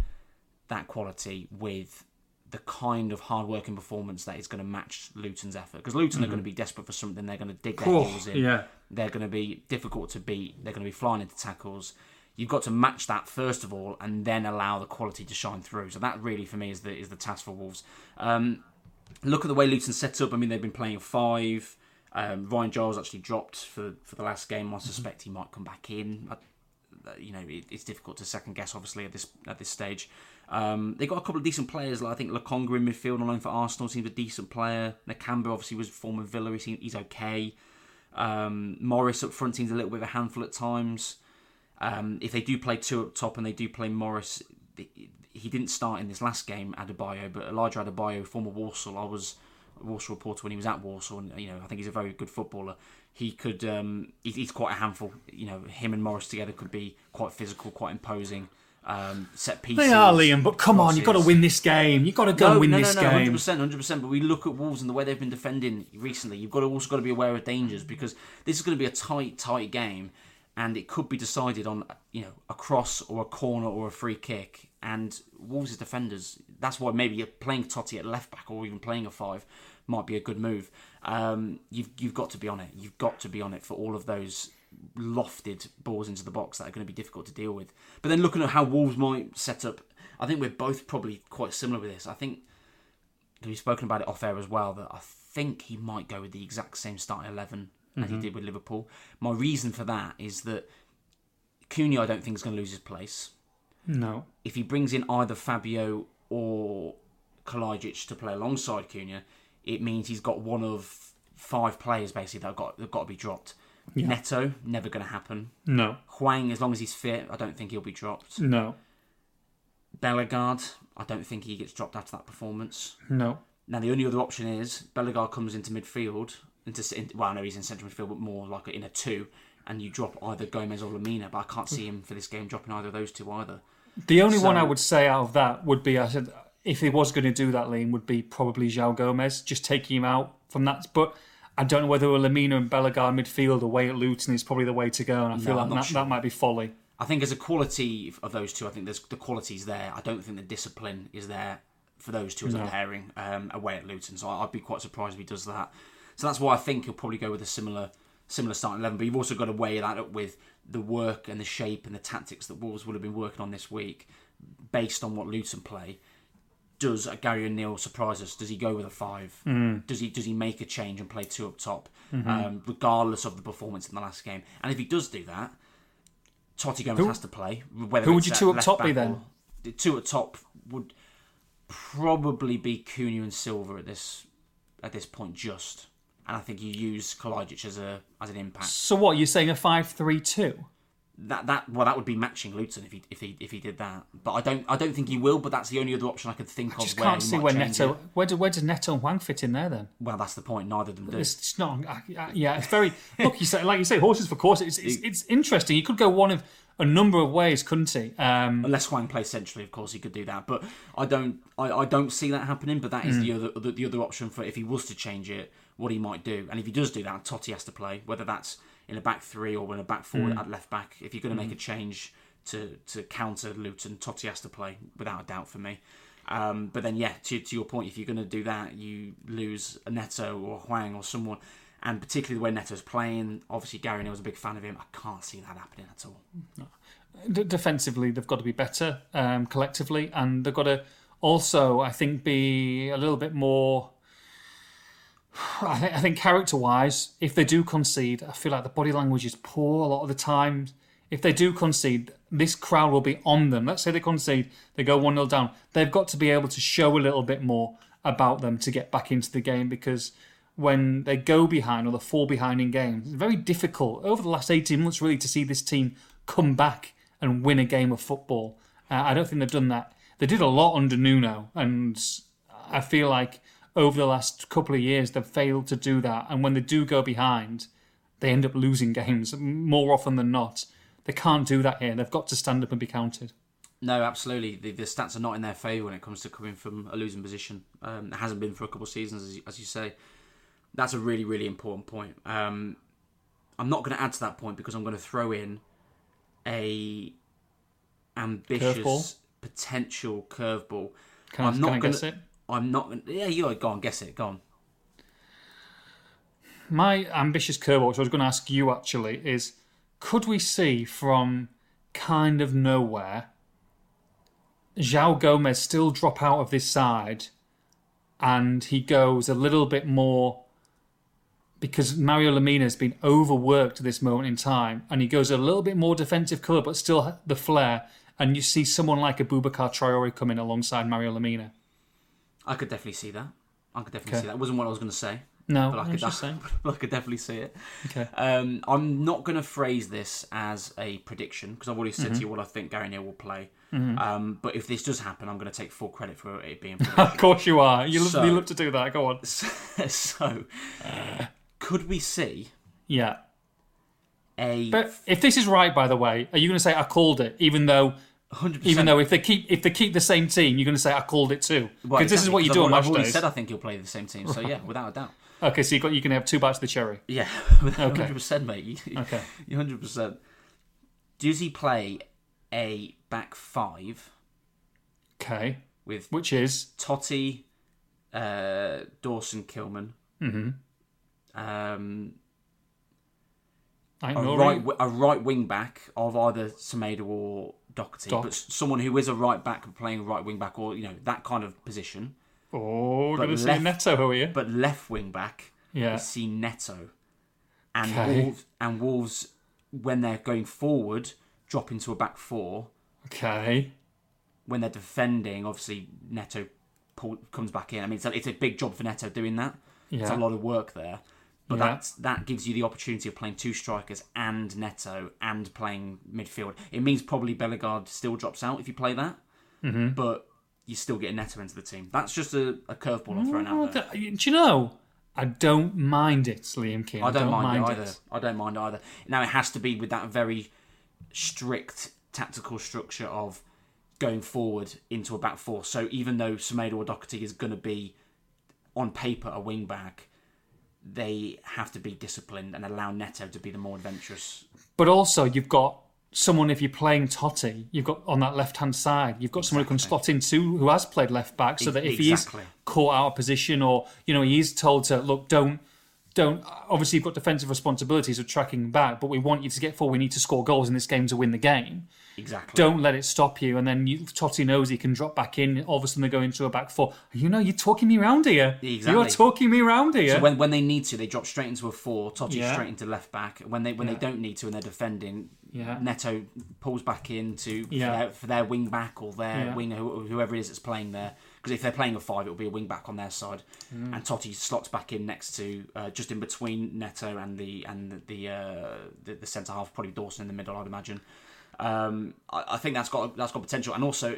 that quality with the kind of hard-working performance that is going to match Luton's effort. Because Luton mm-hmm. are going to be desperate for something. They're going to dig their heels in. Yeah. They're going to be difficult to beat. They're going to be flying into tackles you've got to match that first of all, and then allow the quality to shine through. So that really, for me, is the is the task for Wolves. Um, look at the way Luton set up. I mean, they've been playing five. Um, Ryan Giles actually dropped for for the last game. I mm-hmm. suspect he might come back in. I, you know, it, it's difficult to second guess, obviously, at this at this stage. Um, they got a couple of decent players. Like I think Lokonga in midfield on loan for Arsenal seems a decent player. Nakamba obviously was former Villa. He's, he's okay. Um, Morris up front seems a little bit of a handful at times. Um, if they do play two up top and they do play Morris, he didn't start in this last game, Adebayo, but Elijah Adebayo, former Walsall, I was a Walsall reporter when he was at Walsall, and you know I think he's a very good footballer. He could, um, he's quite a handful. You know, him and Morris together could be quite physical, quite imposing. Um, set pieces. They are, Liam, but come crosses. on, you've got to win this game. You've got to go no, and win no, this no, no, game. 100%, 100%. But we look at Wolves and the way they've been defending recently. You've got to also got to be aware of dangers because this is going to be a tight, tight game and it could be decided on you know a cross or a corner or a free kick. And Wolves' defenders, that's why maybe playing Toti at left back or even playing a five might be a good move. Um, you've you've got to be on it. You've got to be on it for all of those lofted balls into the box that are going to be difficult to deal with. But then looking at how Wolves might set up, I think we're both probably quite similar with this. I think we've spoken about it off air as well that I think he might go with the exact same starting 11 as he mm-hmm. did with Liverpool. My reason for that is that Cunha, I don't think is going to lose his place. No. If he brings in either Fabio or Kalajdzic to play alongside Cunha, it means he's got one of five players basically that have got, that have got to be dropped. Neto, never going to happen. No. Hwang, as long as he's fit, I don't think he'll be dropped. No. Bellegarde, I don't think he gets dropped after that performance. No. Now the only other option is Bellegarde comes into midfield, into well, I know he's in central midfield, but more like in a two, and you drop either Gomes or Lemina. But I can't see him for this game dropping either of those two either. The only one I would say out of that would be I said if he was going to do that, Liam, would be probably João Gomes, just taking him out from that. But I don't know whether a Lemina and Bellegarde midfield away at Luton is probably the way to go, and I feel like that, sure. that might be folly. I think as a quality of those two, I think there's the quality's there. I don't think the discipline is there for those two as a pairing um, away at Luton. So I'd be quite surprised if he does that. So that's why I think he'll probably go with a similar similar starting eleven. But you've also got to weigh that up with the work and the shape and the tactics that Wolves would have been working on this week, based on what Luton play. Does Gary O'Neil surprise us? Does he go with a five? Does he does he make a change and play two up top, um, regardless of the performance in the last game? And if he does do that, Toti Gomes has to play. Whether who would you two up top be then? two at top would probably be Cunha and Silva at this at this point, just. And I think you use Kalajdzic as a as an impact. So what you're saying a five-three-two? That that well, that would be matching Luton if he if he if he did that. But I don't I don't think he will. But that's the only other option I could think of. Just where can't see where Neto. it. Where, do, where does Neto and Hwang fit in there then? Well, that's the point. Neither of them do. It's just not. I- I- Yeah, it's very. look, you say like you say, horses for courses. It's, it's, it's interesting. He could go one of a number of ways, couldn't he? Um, Unless Hwang plays centrally, of course, he could do that. But I don't, I, I don't see that happening. But that is Hmm. the other, the, the other option for if he was to change it, what he might do. And if he does do that, Toti has to play, whether that's in a back three or in a back four Hmm. at left back. If you're going to make a change to to counter Luton, Toti has to play without a doubt for me. Um, but then, yeah, to, to your point, if you're going to do that, you lose a Neto or Hwang or someone. And particularly the way Neto's playing, obviously Gary O'Neil was a big fan of him. I can't see that happening at all. d- defensively, they've got to be better um, collectively, and they've got to also, I think, be a little bit more. I think, I think character-wise, if they do concede, I feel like the body language is poor a lot of the time. If they do concede, this crowd will be on them. Let's say they concede, they go 1 0 down. They've got to be able to show a little bit more about them to get back into the game because when they go behind or they fall behind in games, it's very difficult over the last 18 months really to see this team come back and win a game of football. Uh, I don't think they've done that. They did a lot under Nuno, and I feel like over the last couple of years they've failed to do that. And when they do go behind, they end up losing games more often than not. They can't do that here. They've got to stand up and be counted. No, absolutely. The, the stats are not in their favour when it comes to coming from a losing position. Um, it hasn't been for a couple of seasons, as you, as you say. That's a really, really important point. Um, I'm not going to add to that point because I'm going to throw in a ambitious Curveball? potential curveball. Can I, I'm not guess it? I'm not. Gonna, yeah, you go on. Guess it. Go on. My ambitious curveball, which I was going to ask you actually, is could we see from kind of nowhere João Gomes still drop out of this side and he goes a little bit more because Mario Lemina has been overworked at this moment in time and he goes a little bit more defensive colour but still the flair and you see someone like a Traore come in alongside Mario Lemina. I could definitely see that. I could definitely Okay. see that. It wasn't what I was going to say. No, But I could, was just <laughs> saying. but I could definitely see it. Okay. Um, I'm not going to phrase this as a prediction because I've already said Mm-hmm. to you what I think Gary O'Neil will play. Um, but if this does happen, I'm going to take full credit for it being <laughs> Of course you are. You love, So- you love to do that. Go on. <laughs> so, could we see Yeah. a But if this is right, by the way, are you going to say I called it, even though, 100%? even though if they keep if they keep the same team, you're going to say I called it too? Because Well, this is what you do I've on match I've already days. said I think he'll play the same team. So yeah, <laughs> without a doubt. Okay, so you got you can have two bites of the cherry. Yeah, <laughs> <laughs> Okay. 100%, mate. You, Okay. you 100%. Does he play a back five Okay. with Which is Toti, uh, Dawson, Kilman? Mm-hmm. Um, a right a right wing back of either Semedo or Doherty, Doc. but someone who is a right back playing right wing back or you know that kind of position. Oh, we're going to see Neto, are you? But left wing back, Yeah. we see Neto, and Okay. Wolves and Wolves when they're going forward drop into a back four. Okay. When they're defending, obviously Neto pull, comes back in. I mean, it's a, it's a big job for Neto doing that. It's a lot of work there. But Yeah. that's, that gives you the opportunity of playing two strikers and Neto and playing midfield. It means probably Bellegarde still drops out if you play that, mm-hmm. but you still get Neto into the team. That's just a, a curveball I'm throwing out there. do you know? I don't mind it, Liam Keen. I don't, mind, it either. I don't mind either. Now it has to be with that very strict tactical structure of going forward into a back four. So even though Semedo or Doherty is going to be on paper a wing back, they have to be disciplined and allow Neto to be the more adventurous. But also, you've got someone, if you're playing Toti, you've got on that left hand side, you've got someone who can slot in too, who has played left back, so that if Exactly. he's caught out of position or, you know, he's told to, look, don't. Don't obviously you've got defensive responsibilities of tracking back, but we want you to get forward. We need to score goals in this game to win the game. Exactly. Don't let it stop you. And then you, Toti knows he can drop back in. All of a sudden they go into a back four. You know, you're talking me round here. Exactly. You're talking me round here. So when, when they need to, they drop straight into a four. Toti Yeah. straight into left back. When they when they don't need to and they're defending, Yeah. Neto pulls back into Yeah. for, their, for their wing back or their Yeah. winger, whoever it is that's playing there. Because if they're playing a five, it'll be a wing back on their side, Mm. and Toti slots back in next to uh, just in between Neto and the and the uh, the, the centre half, probably Dawson in the middle, I'd imagine. Um, I, I think that's got that's got potential, and also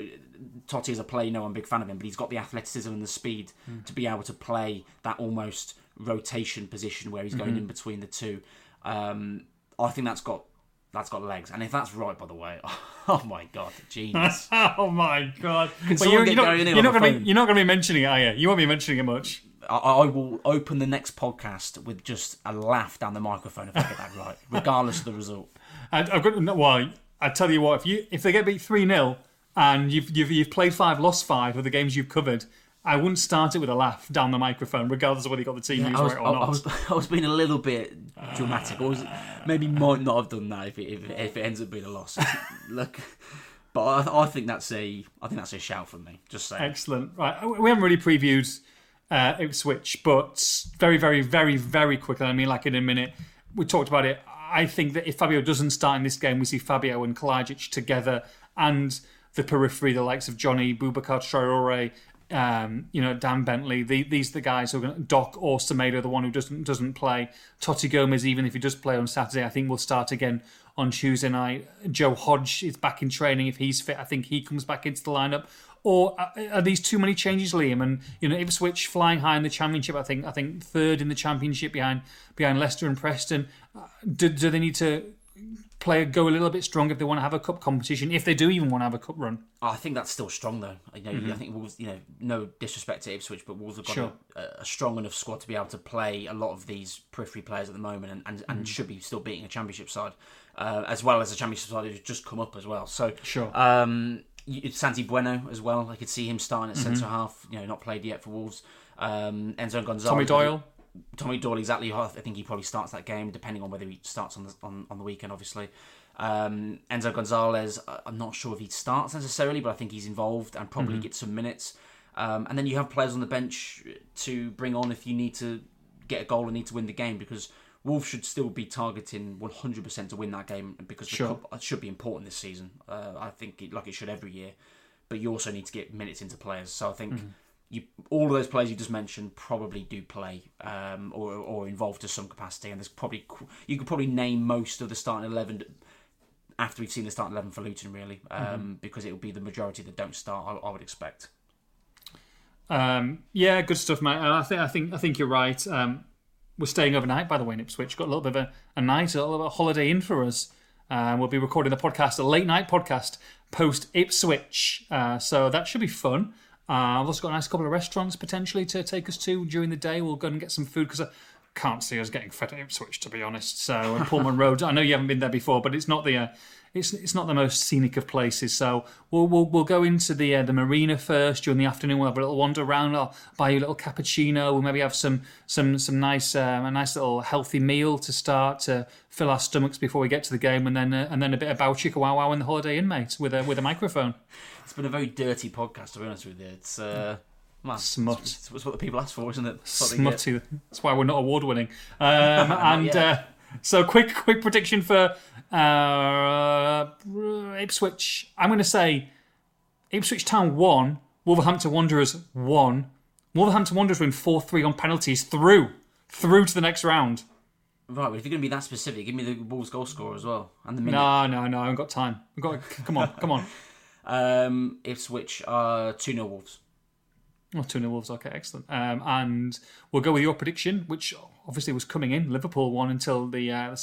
Toti is a player, you know, I'm a big fan of him, but he's got the athleticism and the speed to be able to play that almost rotation position where he's going in between the two. Um, I think that's got that's got legs, and if that's right, by the way, <laughs> oh my god, genius! <laughs> oh my god! Someone you're, you're not, you're not going to be you're not going to be mentioning it, are you? You won't be mentioning it much. I, I will open the next podcast with just a laugh down the microphone if I get that <laughs> right, regardless of the result. I, I've got no, well. I tell you what, if you if they get beat three 0 and you've, you've you've played five, lost five of the games you've covered, I wouldn't start it with a laugh down the microphone, regardless of whether you got the team news I was, right or I, not. I was, <laughs> I was being a little bit dramatic. I was, maybe might not have done that if it, if, if it ends up being a loss. <laughs> Look, but I, I think that's a I think that's a shout from me. Just saying. Excellent. Right, we haven't really previewed uh, Ipswich, but very, very, very, very quickly. I mean, like in a minute, we talked about it. I think that if Fabio doesn't start in this game, we see Fabio and Kalajdzic together, and the periphery, the likes of Jonny Boubacar Traore, um, you know, Dan Bentley. The, these are the guys who are going to Doc or Semedo, the one who doesn't doesn't play. Toti Gomes, even if he does play on Saturday, I think will start again on Tuesday night. Joe Hodge is back in training if he's fit. I think he comes back into the lineup. Or are- are these too many changes, Liam? And you know, Ipswich flying high in the championship. I think I think third in the championship behind behind Leicester and Preston. Uh, Do, do they need to play go a little bit stronger if they want to have a cup competition? If they do even want to have a cup run, I think that's still strong though. You know, I think Wolves. You know, no disrespect to Ipswich, but Wolves have got Sure. a, a strong enough squad to be able to play a lot of these periphery players at the moment, and, and, and should be still beating a championship side, uh, as well as a championship side who's just come up as well. So Sure. Um, Santi Bueno as well. I could see him starting at Mm-hmm. centre half. You know, not played yet for Wolves. Um, Enso Gonzalez. Tommy Doyle. Tommy Doyle, exactly. I think he probably starts that game, depending on whether he starts on the on, on the weekend, obviously. Um, Enso Gonzalez, I'm not sure if he starts necessarily, but I think he's involved and probably gets some minutes. Um, and then you have players on the bench to bring on if you need to get a goal and need to win the game because Wolves should still be targeting 100% to win that game because the Sure. cup should be important this season. Uh, I think it, like it should every year, but you also need to get minutes into players. So I think you all of those players you just mentioned probably do play um, or or involved to some capacity, and there's probably you could probably name most of the starting eleven after we've seen the starting eleven for Luton, really, um, because it will be the majority that don't start. I, I would expect. Um, yeah, good stuff, mate. I think I think I think you're right. Um, we're staying overnight, by the way, in Ipswich. Got a little bit of a, a night, a little bit of a holiday in for us. Uh, we'll be recording the podcast, a late night podcast post Ipswich. Uh, so that should be fun. Uh, I've also got a nice couple of restaurants potentially to take us to during the day. We'll go and get some food because I can't see us getting fed at Ipswich, to be honest. So and Portman <laughs> Road, I know you haven't been there before, but it's not the uh, it's it's not the most scenic of places. So we'll we'll, we'll go into the uh, the marina first during the afternoon. We'll have a little wander around. I'll buy you a little cappuccino. We'll maybe have some some some nice um, a nice little healthy meal to start to fill our stomachs before we get to the game, and then uh, and then a bit about Chicka Wow Wow and the Holiday Inn mate with a with a microphone. <laughs> It's been a very dirty podcast, to be honest with you. It's uh, man, Smut. It's, it's what the people ask for, isn't it? It's what they get. Smutty. That's why we're not award winning. <laughs> Um, and uh, so, quick quick prediction for uh, Ipswich. I'm going to say Ipswich Town one, Wolverhampton Wanderers one. Wolverhampton Wanderers win four three on penalties through through to the next round. Right, but if you're going to be that specific, give me the Wolves goal scorer as well and the minute. No, no, no. I haven't got time. We've got. Come on, come on. <laughs> Um, Ipswich are 2 0 Wolves. Oh, 2 0 Wolves, okay, excellent. Um, and we'll go with your prediction, which obviously it was coming in. Liverpool won until the uh,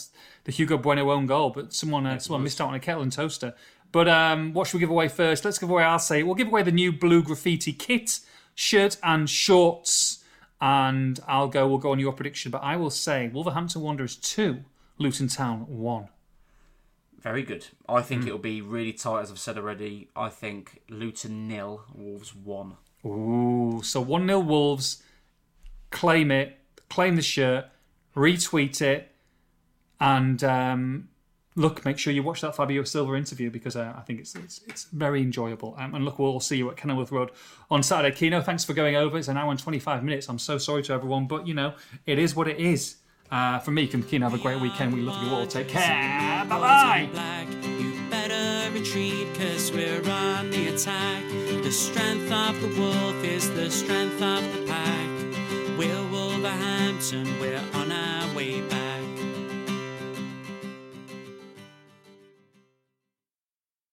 the Hugo Bueno own goal, but someone uh, someone missed out on a kettle and toaster. But um, what should we give away first? Let's give away, I'll say, we'll give away the new blue graffiti kit, shirt, and shorts. And I'll go, we'll go on your prediction. But I will say Wolverhampton Wanderers 2, Luton Town 1. Very good. I think it'll be really tight, as I've said already. I think Luton nil, Wolves 1. Ooh, so 1 0 Wolves. Claim it, claim the shirt, retweet it, and um, look, make sure you watch that Fabio Silva interview because uh, I think it's, it's it's very enjoyable. Um, and look, we'll all see you at Kenilworth Road on Saturday. Kino, thanks for going over. It's an hour and 25 minutes. I'm so sorry to everyone, but you know, it is what it is. Uh, from me, Kino, have a great weekend. We love you all. Take care. Bye bye. better retreat, cause we're on the attack. The strength of the wolf is the strength of the pack. Wolverhampton, we're on our way